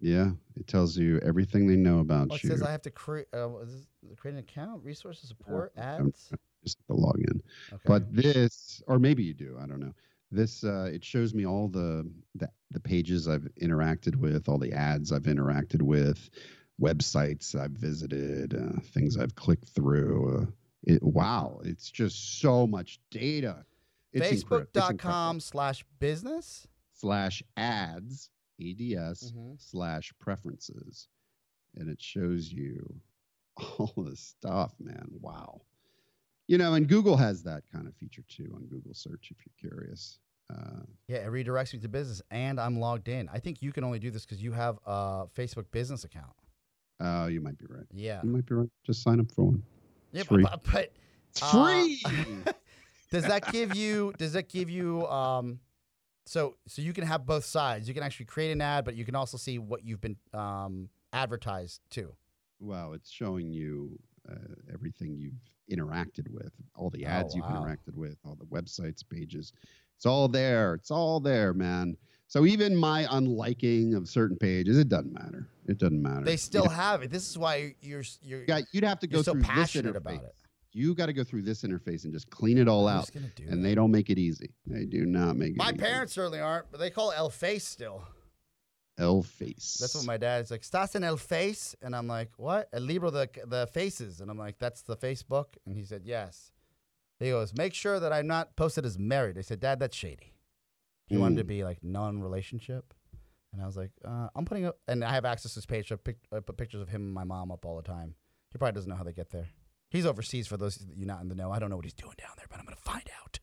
Yeah, it tells you everything they know about Oh, it you. says I have to create uh, create an account, resources support, ads. Just the login. Okay. But this, or maybe you do, I don't know. This uh, it shows me all the, the the pages I've interacted with, all the ads I've interacted with, websites I've visited, uh, things I've clicked through. Uh, it, wow, it's just so much data. It's incre- it's incredible. Facebook.com slash business. slash ads ads Mhm. slash preferences, and it shows you all this stuff, man. Wow. You know, and Google has that kind of feature too on Google search if you're curious. Uh, Yeah, it redirects me to business, and I'm logged in. I think you can only do this because you have a Facebook business account. oh, you might be right. Yeah, You might be right. Just sign up for one. yeah, It's free. but, but It's Uh, free. does that give you? Does that give you? Um, so so you can have both sides. You can actually create an ad, but you can also see what you've been um, advertised to. wow, it's showing you uh, everything you've interacted with, all the Oh, ads you've interacted with, all the websites, pages. It's all there. It's all there, man. So even my unliking of certain pages, it doesn't matter. It doesn't matter. They still have it. This is why you're you're, you got, you'd have to go so passionate about it. You got to go through this interface and just clean it all Who's out. gonna do And that? they don't make it easy. They do not make it My easy. parents certainly aren't, but they call it El Face still. El face. That's what my dad's like. Estás en el face, and I'm like, what? El libro de the faces, and I'm like, that's the Facebook, and he said yes. He goes, make sure that I'm not posted as married. I said, Dad, that's shady. He wanted to Mm. be like non-relationship, and I was like, uh, I'm putting up, and I have access to his page. So I, pic- I put pictures of him and my mom up all the time. He probably doesn't know how they get there. He's overseas. For those of you not in the know, I don't know what he's doing down there, but I'm gonna find out.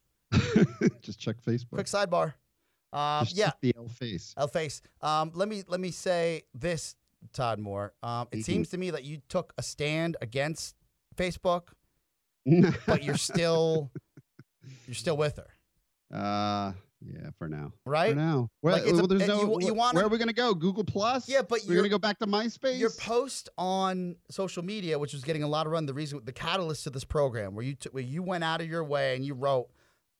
Just check Facebook. Quick sidebar. Um, Just yeah, the L face. L face. Um, let me let me say this, Todd Moore. Um, it seems to me that you took a stand against Facebook, but you're still you're still with her, uh, yeah, for now. right? For now. Well, Like, well, there's uh, no. you- you wanna- where are we gonna go? Google Plus. Yeah, but you're gonna go back to MySpace. your post on social media, which was getting a lot of run. The reason, the catalyst to this program, where you t- where you went out of your way and you wrote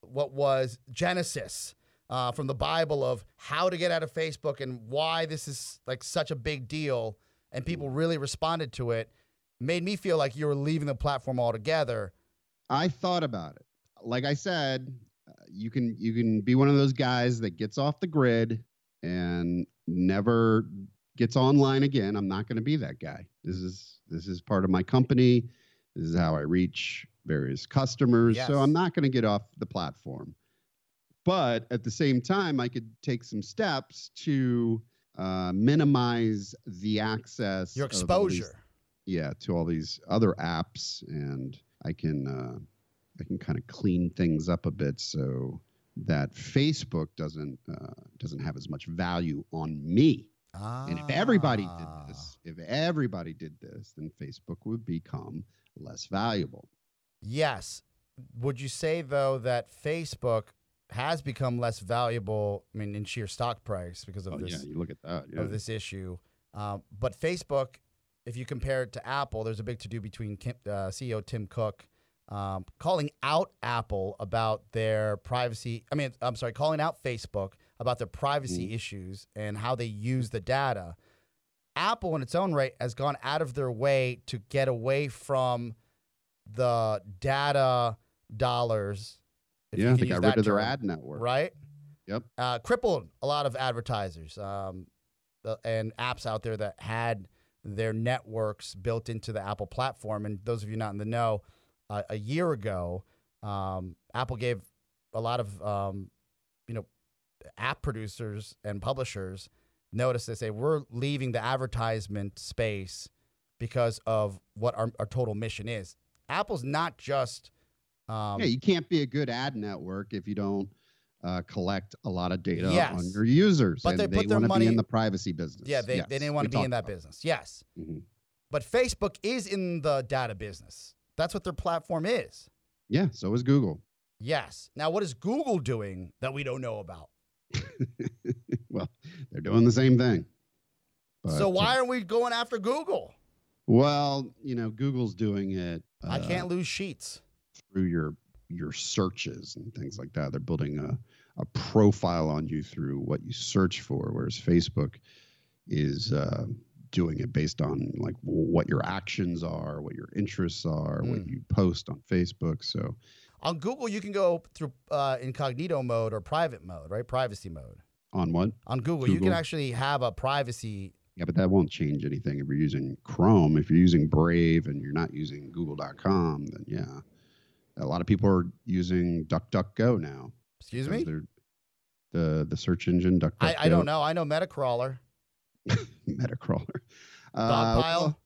what was Genesis. Uh, from the Bible of how to get out of Facebook and why this is like such a big deal, and people really responded to it, made me feel like you were leaving the platform altogether. I thought about it. Like I said, you can you can be one of those guys that gets off the grid and never gets online again. I'm not going to be that guy. This is this is part of my company. This is how I reach various customers. Yes. So I'm not going to get off the platform. But at the same time, I could take some steps to uh, minimize the access, Your all these- exposure. yeah to all these other apps and i can uh, i can kind of clean things up a bit so that facebook doesn't uh, doesn't have as much value on me Ah. and if everybody did Ah. this if everybody did this then facebook would become less valuable Yes. Would you say though that Facebook has become less valuable? I mean, in sheer stock price because of oh this yeah you look at that yeah. of this issue. Um, but Facebook, if you compare it to Apple, there's a big to do between Kim, uh, CEO Tim Cook um, calling out Apple about their privacy. I mean, I'm sorry, calling out Facebook about their privacy issues and how they use the data. Apple, in its own right, has gone out of their way to get away from the data dollars. yeah they got rid of their ad network right? Yep. Uh, crippled a lot of advertisers um, and apps out there that had their networks built into the Apple platform. And those of you not in the know, uh, a year ago, um, Apple gave a lot of um, you know app producers and publishers notice. They say we're leaving the advertisement space because of what our, our total mission is. Apple's not just um, yeah you can't be a good ad network if you don't uh, collect a lot of data on your users But and they they, put their want to money- be in the privacy business Yeah, they, Yes, they didn't want to be in that business. Yes. Mhm. But Facebook is in the data business. That's what their platform is. yeah so is google Yes. Now, what is Google doing that we don't know about? well, they're doing the same thing. so why uh, aren't we going after Google? well, you know, Google's doing it. I uh, can't lose sheets. through your your searches and things like that. They're building a a profile on you through what you search for, whereas Facebook is uh, doing it based on like what your actions are, what your interests are, what Mm. you post on Facebook. So On Google, you can go through uh, incognito mode or private mode, right? Privacy mode. on what? On Google, you can actually have a privacy. Yeah, but that won't change anything if you're using Chrome. If you're using Brave and you're not using Google.com, then yeah, a lot of people are using DuckDuckGo now. Excuse me? The the search engine DuckDuckGo. I, I don't know. I know Metacrawler. Metacrawler. Uh, well,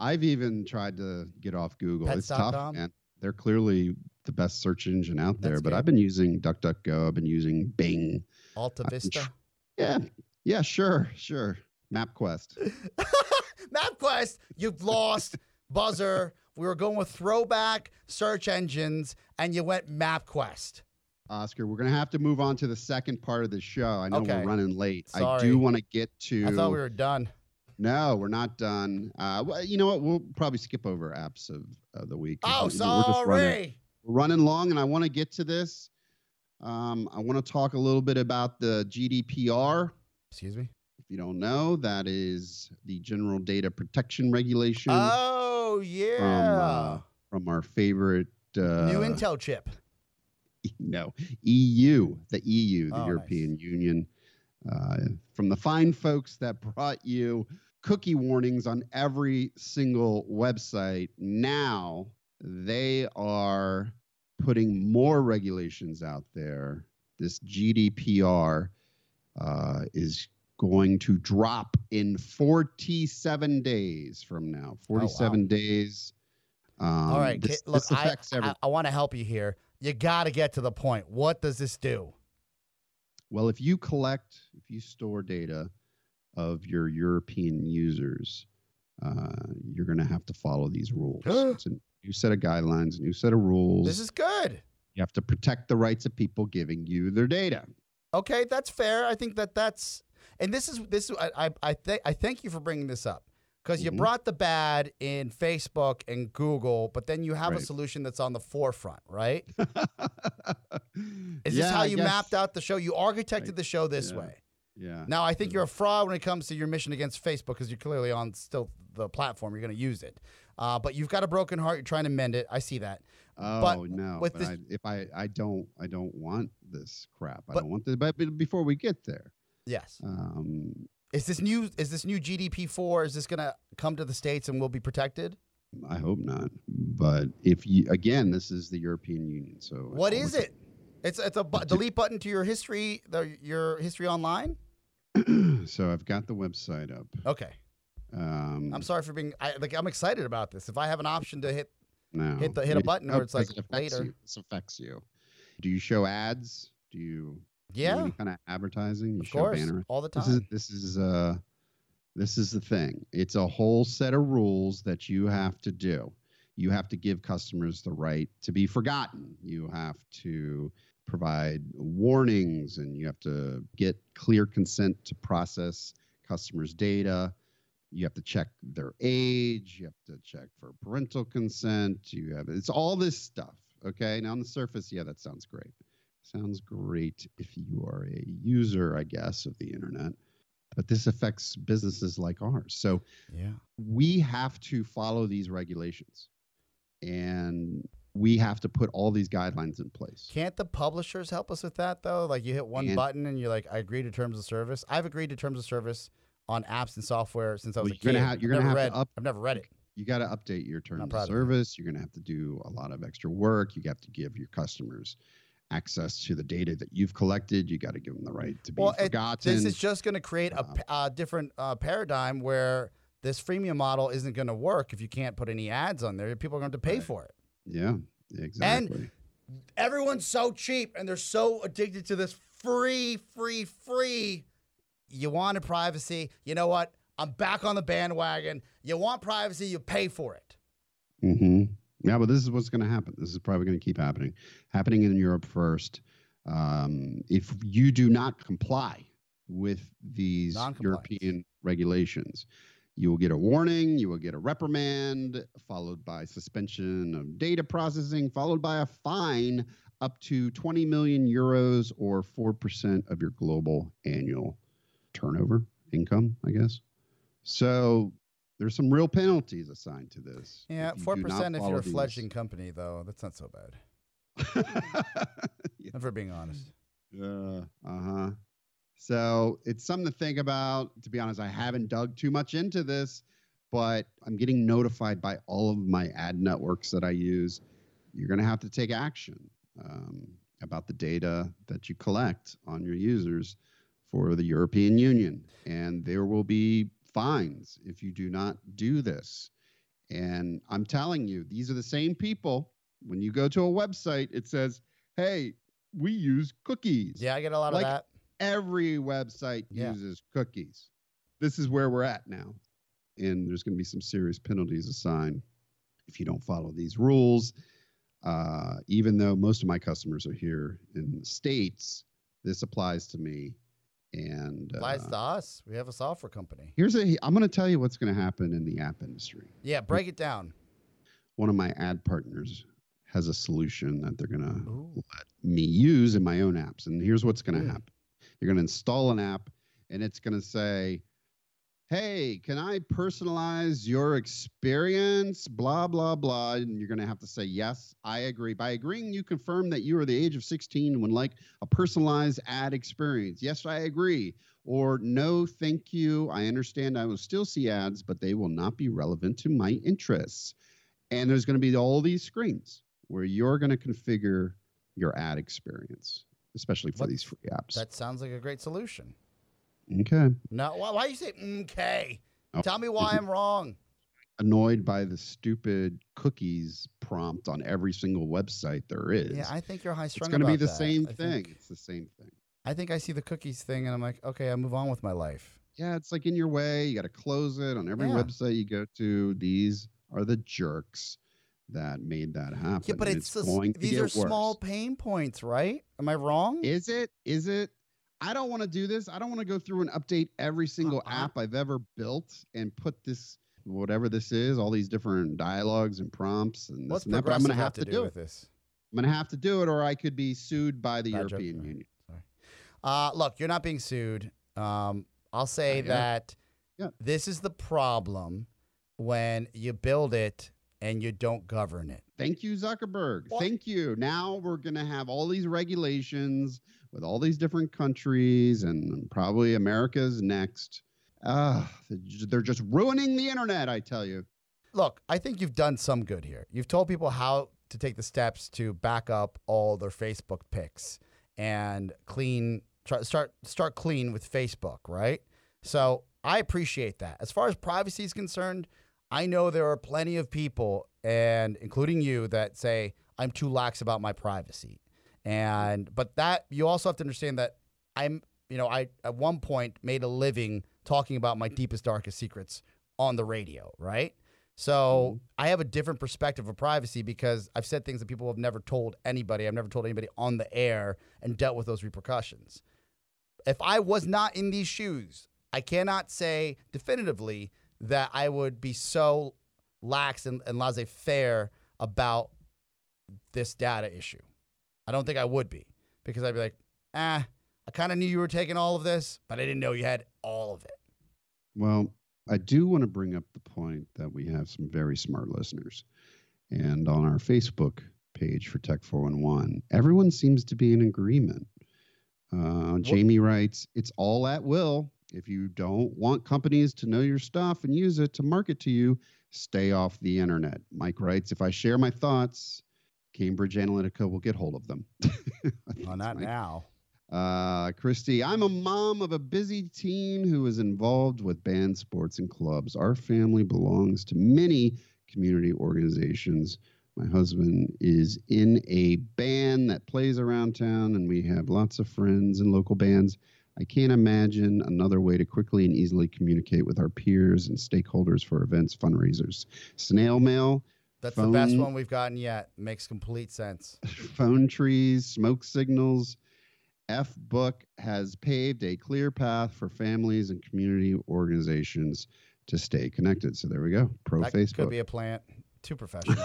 I've even tried to get off Google. it's tough, Pets.com? man. They're clearly the best search engine out there, That's but good. I've been using DuckDuckGo. I've been using Bing. Alta Vista. tr- Yeah, yeah, sure, sure. MapQuest. MapQuest, you've lost. Buzzer. We were going with throwback search engines, and you went MapQuest. Oscar, we're gonna have to move on to the second part of the show. I know Okay. we're running late. Sorry. I do want to get to. I thought we were done. No, we're not done. Uh, well, you know what? We'll probably skip over apps of, of the week. Oh, we- we're running- sorry. we're running long, and I want to get to this. Um, I want to talk a little bit about the GDPR. Excuse me. If you don't know, that is the General Data Protection Regulation Oh from yeah. uh, from our favorite uh, New Intel chip. no EU, the EU, the Oh, nice. European Union, uh, from the fine folks that brought you cookie warnings on every single website. Now they are putting more regulations out there. This GDPR uh, is going to drop in 47 days from now. 47 days. Um, All right, look, I, I, I want to help you here. You got to get to the point. What does this do? Well, if you collect, if you store data of your European users, uh, you're going to have to follow these rules. it's a new set of guidelines, a new set of rules. This is good. you have to protect the rights of people giving you their data. Okay, that's fair. I think that that's and this is this. I I I, th- I thank you for bringing this up because you Mhm. brought the bad in Facebook and Google, but then you have a solution that's on the forefront, right? Is this Yeah, how you mapped out the show? You architected I- the show this yeah. way. Yeah. Now I think you're a fraud when it comes to your mission against Facebook because you're clearly on still the platform. You're going to use it, uh, but you've got a broken heart. You're trying to mend it. I see that. Oh but no! with But this- I, if I, I don't, I don't want this crap. I don't want the. But but before we get there, Yes. um, Is this new? Is this new GDP four? Is this going to come to the states and we'll be protected? I hope not. But if you, again, this is the European Union. So what is it? It's it's a bu- delete button to your history, the, your history online. so I've got the website up. Okay, Um, I'm sorry for being. I, like I'm excited about this. If I have an option to hit, no, hit the- hit a button where it's like it affects later. You. This affects you. Do you show ads? Do you yeah, any kind of advertising? You of show course, banner all the time This is this is uh this is the thing. It's a whole set of rules that you have to do. You have to give customers the right to be forgotten. You have to provide warnings and you have to get clear consent to process customers' data. You have to check their age, you have to check for parental consent, you have it's all this stuff. Okay. Now on the surface, yeah, that sounds great. Sounds great if you are a user, I guess, of the internet. But this affects businesses like ours. So yeah. we have to follow these regulations and we have to put all these guidelines in place. Can't the publishers help us with that though? Like you hit one And- button and you're like, I agree to terms of service. I've agreed to terms of service on apps and software since I was Well, a you're kid. gonna have- you're gonna never have read. to up- I've never read it. You got to update your terms of of service. You're going to have to do a lot of extra work. You have to give your customers access to the data that you've collected. You got to give them the right to be Well, it, forgotten. this is just going to create a Uh, uh, different uh, paradigm where this freemium model isn't going to work if you can't put any ads on there. People are going to pay Right. for it. yeah, exactly. And everyone's so cheap and they're so addicted to this free, free, free. You wanted privacy. You know what? I'm back on the bandwagon. You want privacy, you pay for it. hmm Yeah, but this is what's going to happen. This is probably going to keep happening. Happening in Europe first. Um, if you do not comply with these European regulations, you will get a warning, you will get a reprimand, followed by suspension of data processing, followed by a fine up to 20 million euros or 4% of your global annual turnover income, I guess. So there's some real penalties assigned to this. Yeah, four percent if you're a fledgling company, though. That's not so bad. yeah. If we're being honest. Yeah. Uh huh. So it's something to think about. To be honest, I haven't dug too much into this, but I'm getting notified by all of my ad networks that I use. You're going to have to take action um, about the data that you collect on your users for the European Union, and there will be fines if you do not do this. And I'm telling you, these are the same people. When you go to a website, it says, "Hey, we use cookies." Yeah, I get a lot Like- of that. every website Yeah. uses cookies. This is where we're at now. And there's going to be some serious penalties assigned if you don't follow these rules. Uh, even though most of my customers are here in the States, this applies to me. And uh, to us. We have a software company. here's a, I'm going to tell you what's going to happen in the app industry. Yeah, break it down. One of my ad partners has a solution that they're going to let me use in my own apps. And here's what's going to happen you're going to install an app, and it's going to say, Hey, can I personalize your experience? Blah, blah, blah. And you're going to have to say, Yes, I agree. By agreeing, you confirm that you are the age of 16 and would like a personalized ad experience. Yes, I agree. Or no, thank you. I understand I will still see ads, but they will not be relevant to my interests. And there's going to be all these screens where you're going to configure your ad experience, especially for What- these free apps. That sounds like a great solution. Okay. No, why, why you say okay? Oh, Tell me why I'm wrong. Annoyed by the stupid cookies prompt on every single website there is. Yeah, I think you're high strung. it's going to be the that. same I thing. think- It's the same thing. I think I see the cookies thing, and I'm like, okay, I move on with my life. Yeah, it's like in your way. You got to close it on every Yeah. website you go to. These are the jerks that made that happen. Yeah, but it's, the s- going to these are small pain points, right? Am I wrong? Is it? Is it? I don't want to do this. I don't want to go through and update every single Uh-uh. app I've ever built and put this whatever this is, all these different dialogues and prompts and this What's and that. But I'm going to have to do with it. this? I'm going to have to do it, or I could be sued by the Bad joke. European Sorry. Union. Uh, look, you're not being sued. Um, I'll say yeah. that Yeah. this is the problem when you build it and you don't govern it. Thank you, Zuckerberg. What? Thank you. Now we're going to have all these regulations with all these different countries, and probably America's next. Ah, they're just ruining the internet, I tell you. Look, I think you've done some good here. You've told people how to take the steps to back up all their Facebook pics and clean try, start start clean with Facebook, right? So I appreciate that. As far as privacy is concerned, I know there are plenty of people, and including you, that say I'm too lax about my privacy. And but that you also have to understand that I'm, you know, I at one point made a living talking about my deepest darkest secrets on the radio, right? So mm-hmm. I have a different perspective of privacy because I've said things that people have never told anybody. I've never told anybody on the air and dealt with those repercussions. If I was not in these shoes, I cannot say definitively that I would be so lax and, and laissez faire about this data issue. I don't think I would be because I'd be like, ah, I kind of knew you were taking all of this, but I didn't know you had all of it. Well, I do want to bring up the point that we have some very smart listeners. And on our Facebook page for Tech 411, everyone seems to be in agreement. Uh, Jamie writes, It's all at will. If you don't want companies to know your stuff and use it to market to you, stay off the internet. Mike writes, If I share my thoughts, Cambridge Analytica will get hold of them. It's not Mike. now. Uh, Christy, I'm a mom of a busy teen who is involved with band sports and clubs. Our family belongs to many community organizations. My husband is in a band that plays around town, and we have lots of friends in local bands. I can't imagine another way to quickly and easily communicate with our peers and stakeholders for events, fundraisers. Snail mail, That's the best one we've gotten yet. Makes complete sense. phone trees, smoke signals. F Book has paved a clear path for families and community organizations to stay connected. So there we go. Pro that Facebook. could be a plant. Too professional.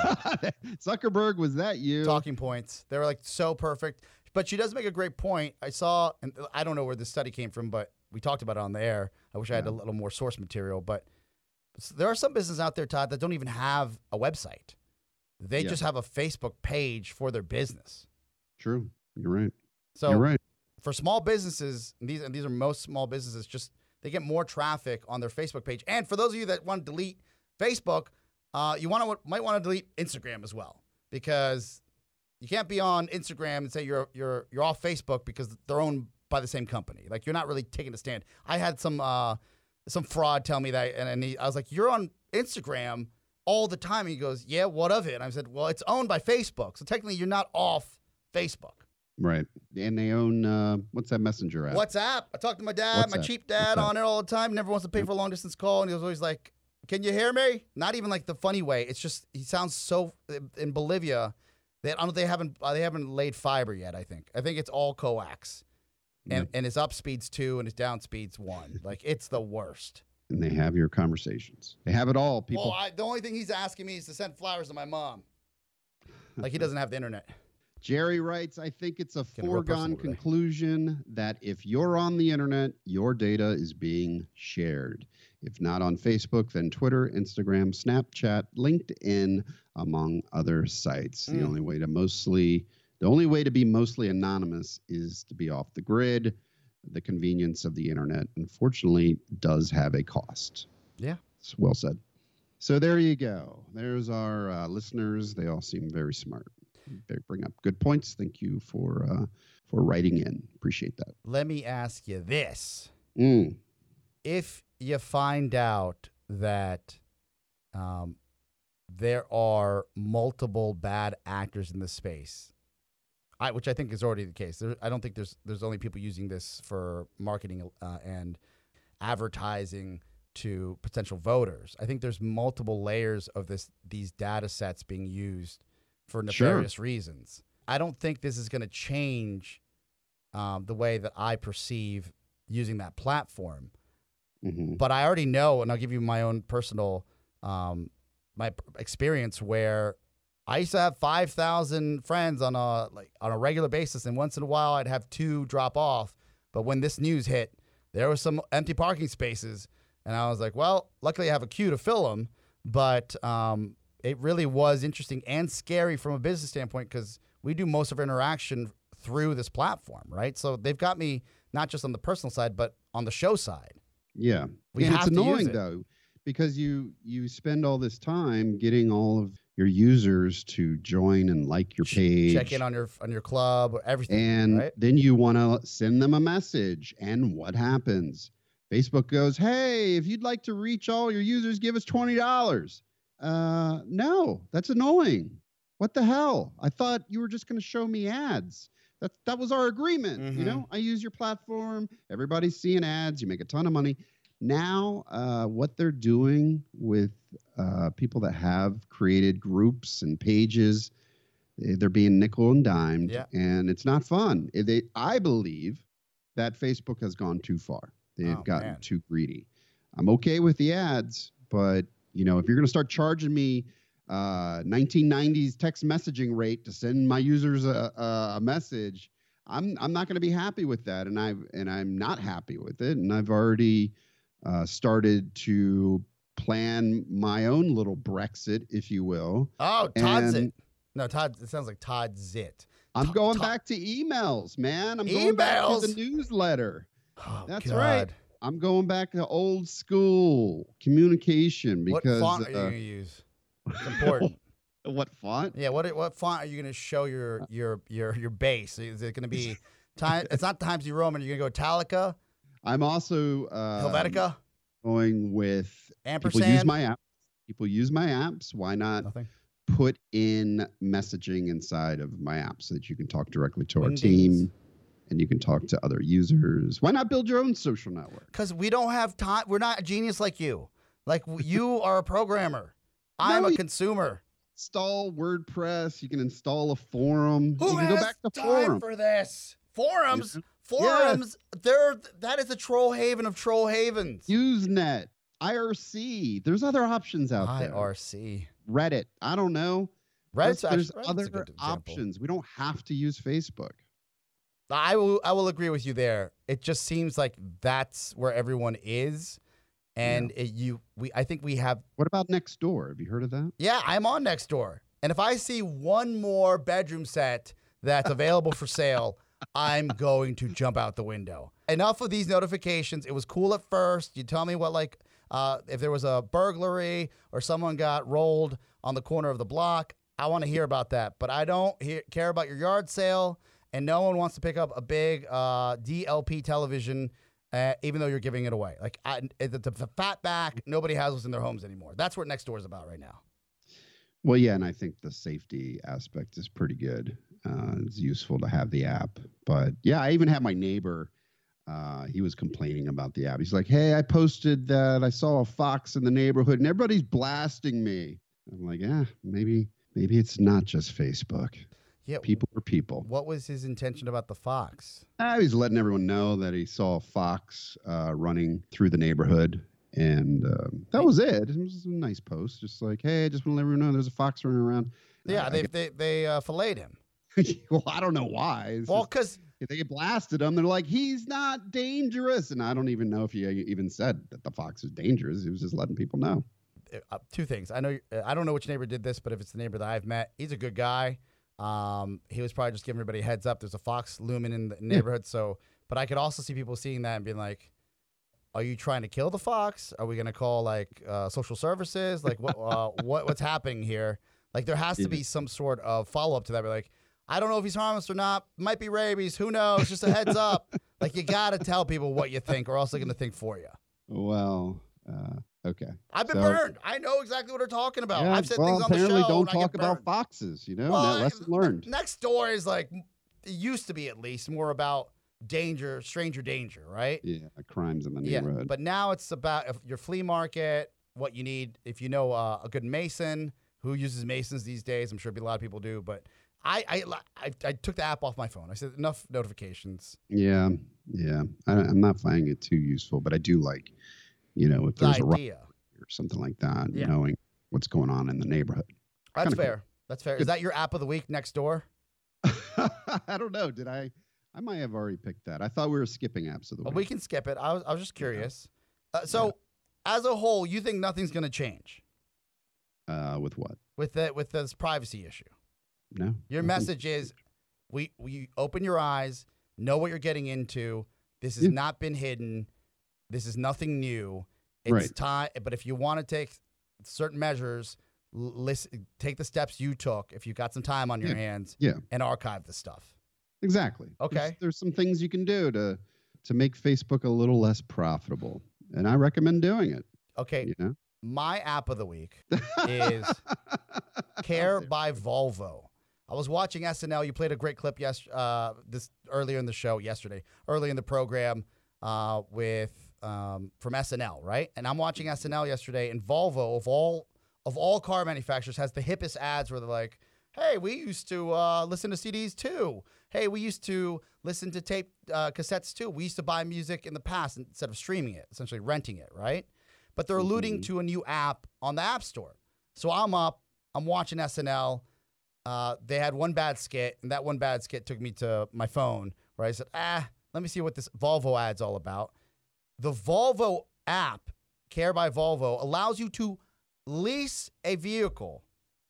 Zuckerberg, was that you? Talking points. They were like so perfect. But she does make a great point. I saw, and I don't know where this study came from, but we talked about it on the air. I wish I had a little more source material. But there are some businesses out there, Todd, that don't even have a website. They Yeah. just have a Facebook page for their business. True. You're right. So You're right. for small businesses, and these and these are most small businesses, just they get more traffic on their Facebook page. And for those of you that want to delete Facebook, uh, you want to might want to delete Instagram as well because you can't be on Instagram and say you're you're you're off Facebook because they're owned by the same company. Like you're not really taking a stand. I had some uh, some fraud tell me that, and, and he, I was like, "You're on Instagram all the time." And he goes, "Yeah, what of it?" And I said, "Well, it's owned by Facebook, so technically you're not off Facebook." Right. And they own, uh, what's that messenger app? WhatsApp. I talk to my dad, my cheap dad WhatsApp. on it all the time. Never wants to pay for a long distance call, and he was always like, "Can you hear me?" Not even like the funny way. It's just he sounds so in Bolivia. They I don't. They haven't. Uh, they haven't laid fiber yet. I think. I think it's all coax, and and his up speeds two and his down speeds one. like it's the worst. And they have your conversations. They have it all, people. Well, I, the only thing he's asking me is to send flowers to my mom. Like he doesn't have the internet. Jerry writes, I think it's a real foregone today. conclusion that if you're on the internet, your data is being shared. If not on Facebook, then Twitter, Instagram, Snapchat, LinkedIn, among other sites. The Mm. only way to mostly the only way to be mostly anonymous is to be off the grid. The convenience of the internet, unfortunately, does have a cost. Yeah. It's well said. So there you go. There's our uh, listeners. They all seem very smart. They bring up good points. Thank you for uh, for writing in. Appreciate that. Let me ask you this: Mm. If you find out that um, there are multiple bad actors in the space, I, which I think is already the case. There, I don't think there's there's only people using this for marketing uh, and advertising to potential voters. I think there's multiple layers of this these data sets being used for Sure. nefarious reasons. I don't think this is going to change um, the way that I perceive using that platform. hmm But I already know, and I'll give you my own personal um, my experience where I used to have five thousand friends on a like on a regular basis, and once in a while I'd have two drop off. But when this news hit, there was some empty parking spaces, and I was like, well, luckily I have a queue to fill them. But um, it really was interesting and scary from a business standpoint because we do most of our interaction through this platform, right? So they've got me not just on the personal side, but on the show side. Yeah, We and it's annoying it. though because you you spend all this time getting all of your users to join and like your page. check in on your on your club or everything and right? then you want to send them a message and what happens? Facebook goes hey if you'd like to reach all your users give us $20 uh no that's annoying. What the hell? I thought you were just going to show me ads. That that was our agreement you Mhm. know? I use your platform everybody's seeing ads you make a ton of money now uh, what they're doing with uh, people that have created groups and pages eh, they're being nickel and dimed Yeah. and it's not fun Eh, they, i believe that facebook has gone too far they've Oh, gotten man. too greedy i'm okay with the ads but you know if you're going to start charging me uh, 1990s text messaging rate to send my users a, a, a message i'm i'm not going to be happy with that and i and i'm not happy with it and i've already uh, started to plan my own little brexit if you will oh todd zit and- no todd it sounds like todd zit I'm To- going to- back to emails, man. I'm going back to the newsletter. oh, That's God. right. I'm going back to old school communication what because font are you uh, gonna use it's important what font? yeah what what font are you gonna show your your your your base is it gonna be time it's not times new roman you're gonna go Italica, I'm also uh, helvetica going with people use my app. People use my apps. Why not nothing put in messaging inside of my app so that you can talk directly to our Wingdings. team and you can talk to other users? Why not build your own social network? because we don't have time we're not a genius like you like you are a programmer i'm No, a consumer Install WordPress. You can install a forum. Who you can has go back to time forum. for this? Forums. Forums. They're that is a troll haven of troll havens. Usenet, IRC. There's other options out there. IRC. Reddit. I don't know. Reddit's there's other options. We don't have to use Facebook. I will. I will agree with you there. It just seems like that's where everyone is, and it, you. We. I think we have. What about Nextdoor? Have you heard of that? Yeah, I'm on Nextdoor, and if I see one more bedroom set that's available for sale, I'm going to jump out the window. Enough of these notifications. It was cool at first. You tell me what like uh, if there was a burglary or someone got rolled on the corner of the block. I want to hear about that, but I don't hear, care about your yard sale, and no one wants to pick up a big uh, DLP television. Uh, even though you're giving it away, like I, the, the, fat back, nobody has those in their homes anymore. That's what Nextdoor is about right now. Well, yeah, and I think the safety aspect is pretty good. Uh, it's useful to have the app, but yeah, I even had my neighbor. Uh, he was complaining about the app. He's like, "Hey, I posted that I saw a fox in the neighborhood, and everybody's blasting me." I'm like, "Yeah, maybe, maybe it's not just Facebook. Yeah, People are people." What was his intention about the fox? Uh, he's letting everyone know that he saw a fox uh, running through the neighborhood, and um, that was it. It was a nice post, just like, "Hey, I just want to let everyone know there's a fox running around." Yeah, Uh, they they they uh, filleted him. well, I don't know why. It's Well, because they blasted him, they're like, he's not dangerous. And I don't even know if he even said that the fox is dangerous. He was just letting people know. uh, two things. I know uh, I don't know which neighbor did this, but if it's the neighbor that I've met, he's a good guy. Um, he was probably just giving everybody a heads up. There's a fox looming in the neighborhood. So, but I could also see people seeing that and being like, "Are you trying to kill the fox? Are we gonna call like uh, social services? Like what uh, what what's happening here?" Like there has to be some sort of follow up to that. Be like, I don't know if he's harmless or not. Might be rabies. Who knows? Just a heads up. Like you got to tell people what you think, or else they're going to think for you. Well, uh, okay. I've been So- burned. I know exactly what they're talking about. Yeah, I've said well, things on the apparently show. don't and I get talk about foxes. You know, Well, lesson learned. Next door is like it used to be at least more about danger, stranger danger, right? Yeah, crimes in the Yeah, neighborhood. but now it's about your flea market, what you need. If you know uh, a good mason who uses masons these days, I'm sure a lot of people do. But I, I, I, I took the app off my phone. I said enough notifications. yeah, yeah. I, I'm not finding it too useful, but I do like, you know, if The there's a riot idea. or something like that, Yeah. knowing what's going on in the neighborhood. That's Kinda cool. fair. That's fair. Is that your app of the week next door? I don't know. Did I? I might have already picked that. I thought we were skipping apps of the Well, week. we can skip it. I was, I was just curious. Uh, so, as a whole, you think nothing's going to change Uh, with what? with the, with this privacy issue? No. Your nothing. message is we we open your eyes, know what you're getting into. This has Yeah. not been hidden. This is nothing new. It's Right. time but if you want to take certain measures, listen take the steps you took if you've got some time on your Yeah. hands Yeah. and archive the stuff. Exactly. There's- Okay. There's, some things you can do to to make Facebook a little less profitable, and I recommend doing it. Okay, You know. my app of the week is Care by Volvo. I was watching SNL. You played a great clip yes, uh, this earlier in the show yesterday, early in the program uh, with um, from SNL, right? And I'm watching SNL yesterday, and Volvo of all of all car manufacturers has the hippest ads where they're like, "Hey, we used to uh, listen to CDs too. Hey, we used to listen to tape uh, cassettes too. We used to buy music in the past instead of streaming it, essentially renting it, right?" But they're alluding to a new app on the App Store. So I'm up, I'm watching SNL. Uh, they had one bad skit, and that one bad skit took me to my phone where I said, ah, let me see what this Volvo ad's all about. The Volvo app, Care by Volvo, allows you to lease a vehicle,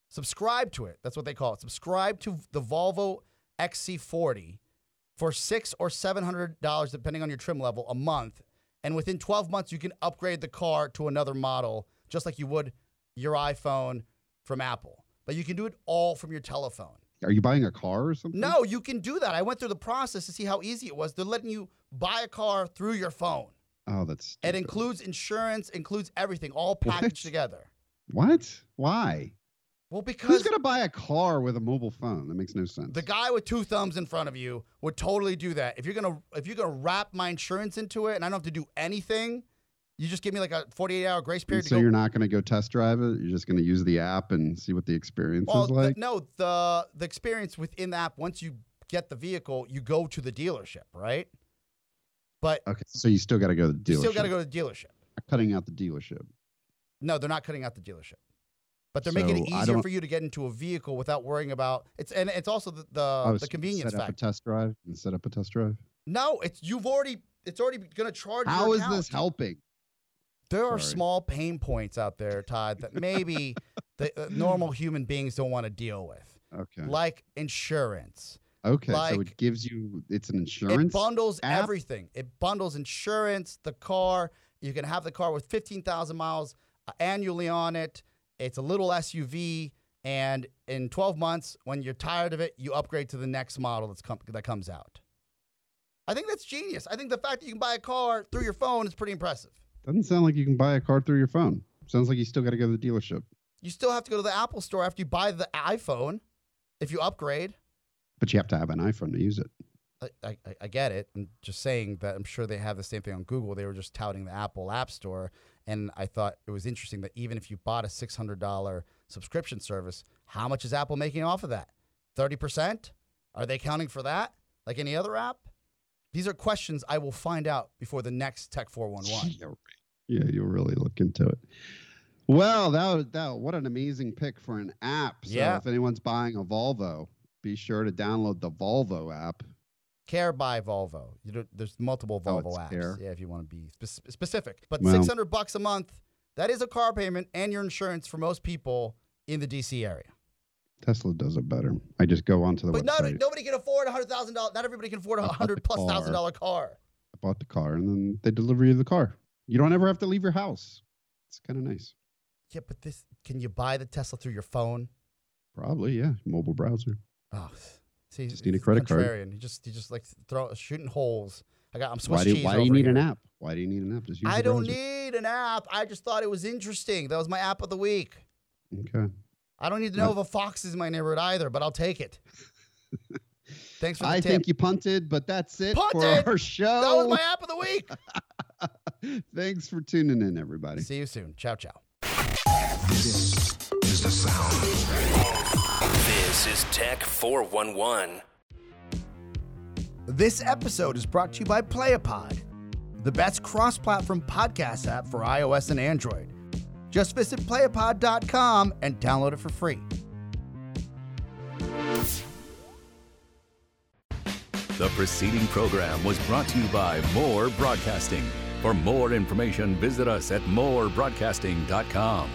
subscribe to it. That's what they call it. Subscribe to the Volvo XC40 for six or seven hundred dollars, depending on your trim level, a month. And within 12 months, you can upgrade the car to another model, just like you would your iPhone from Apple. But you can do it all from your telephone. Are you buying a car or something? No, you can do that. I went through the process to see how easy it was. They're letting you buy a car through your phone. Oh, that's. It includes insurance, includes everything, all packaged What? together. What? Why? Well, because Who's gonna buy a car with a mobile phone? That makes no sense. the guy with two thumbs in front of you would totally do that. If you're gonna if you're gonna wrap my insurance into it and I don't have to do anything, you just give me like a 48 hour grace period. so go, you're not gonna go test drive it. You're just gonna use the app and see what the experience well, is the- like. no, the the experience within the app. Once you get the vehicle, you go to the dealership, right? But Okay, so you still got to go to the dealership. you still got to go to the dealership. cutting out the dealership. No, they're not cutting out the dealership. But they're making it easier for you to get into a vehicle without worrying about it's and it's also the the, Oh, the convenience set up a test drive and set up a test drive. No, it's you've already it's already going to charge. How is account. this helping? There are small pain points out there, Todd, that maybe the uh, normal human beings don't want to deal with, Okay. like insurance. Okay. so it gives you it's an insurance. It bundles app? everything. It bundles insurance, the car. You can have the car with 15,000 miles uh, annually on it. It's a little SUV. And in 12 months, when you're tired of it, you upgrade to the next model that's com- that comes out. I think that's genius. I think the fact that you can buy a car through your phone is pretty impressive. Doesn't sound like you can buy a car through your phone. Sounds like you still got to go to the dealership. You still have to go to the Apple store after you buy the iPhone if you upgrade. But you have to have an iPhone to use it. I, I, I get it. I'm just saying that I'm sure they have the same thing on Google. They were just touting the Apple App Store. And I thought it was interesting that even if you bought a $600 subscription service, how much is Apple making off of that? 30%? Are they counting for that like any other app? These are questions I will find out before the next Tech 411. Yeah, you'll really look into it. Well, that that. What an amazing pick for an app. So Yeah. if anyone's buying a Volvo, be sure to download the Volvo app. Care by Volvo. You know, there's multiple Oh, Volvo it's apps. Care. Yeah, if you want to be spe- specific. But Well- 600 bucks a month, that is a car payment and your insurance for most people in the DC area. Tesla does it better. I just go onto the But no, website. nobody can afford a hundred thousand dollars. Not everybody can afford a hundred plus thousand dollar car. I bought the car, and then they deliver you the car. You don't ever have to leave your house. It's kind of nice. Yeah, but this can you buy the Tesla through your phone? Probably, yeah. Mobile browser. Oh, see, Just need a credit card. contrarian. He just he just like throw shooting holes. I got I'm Swiss Why do, why do you need an app? Why do you need an app? Just use I don't browser. need an app. I just thought it was interesting. That was my app of the week. Okay. I don't need to know if a fox is in my neighborhood either, but I'll take it. Thanks for the take. I tip. think you punted, but that's it Punted? for our show. that was my app of the week. Thanks for tuning in, everybody. See you soon. Ciao, ciao. This is the sound. This is Tech 411. This episode is brought to you by Playapod, the best cross platform podcast app for iOS and Android. Just visit playapod.com and download it for free. The preceding program was brought to you by More Broadcasting. For more information, visit us at morebroadcasting.com.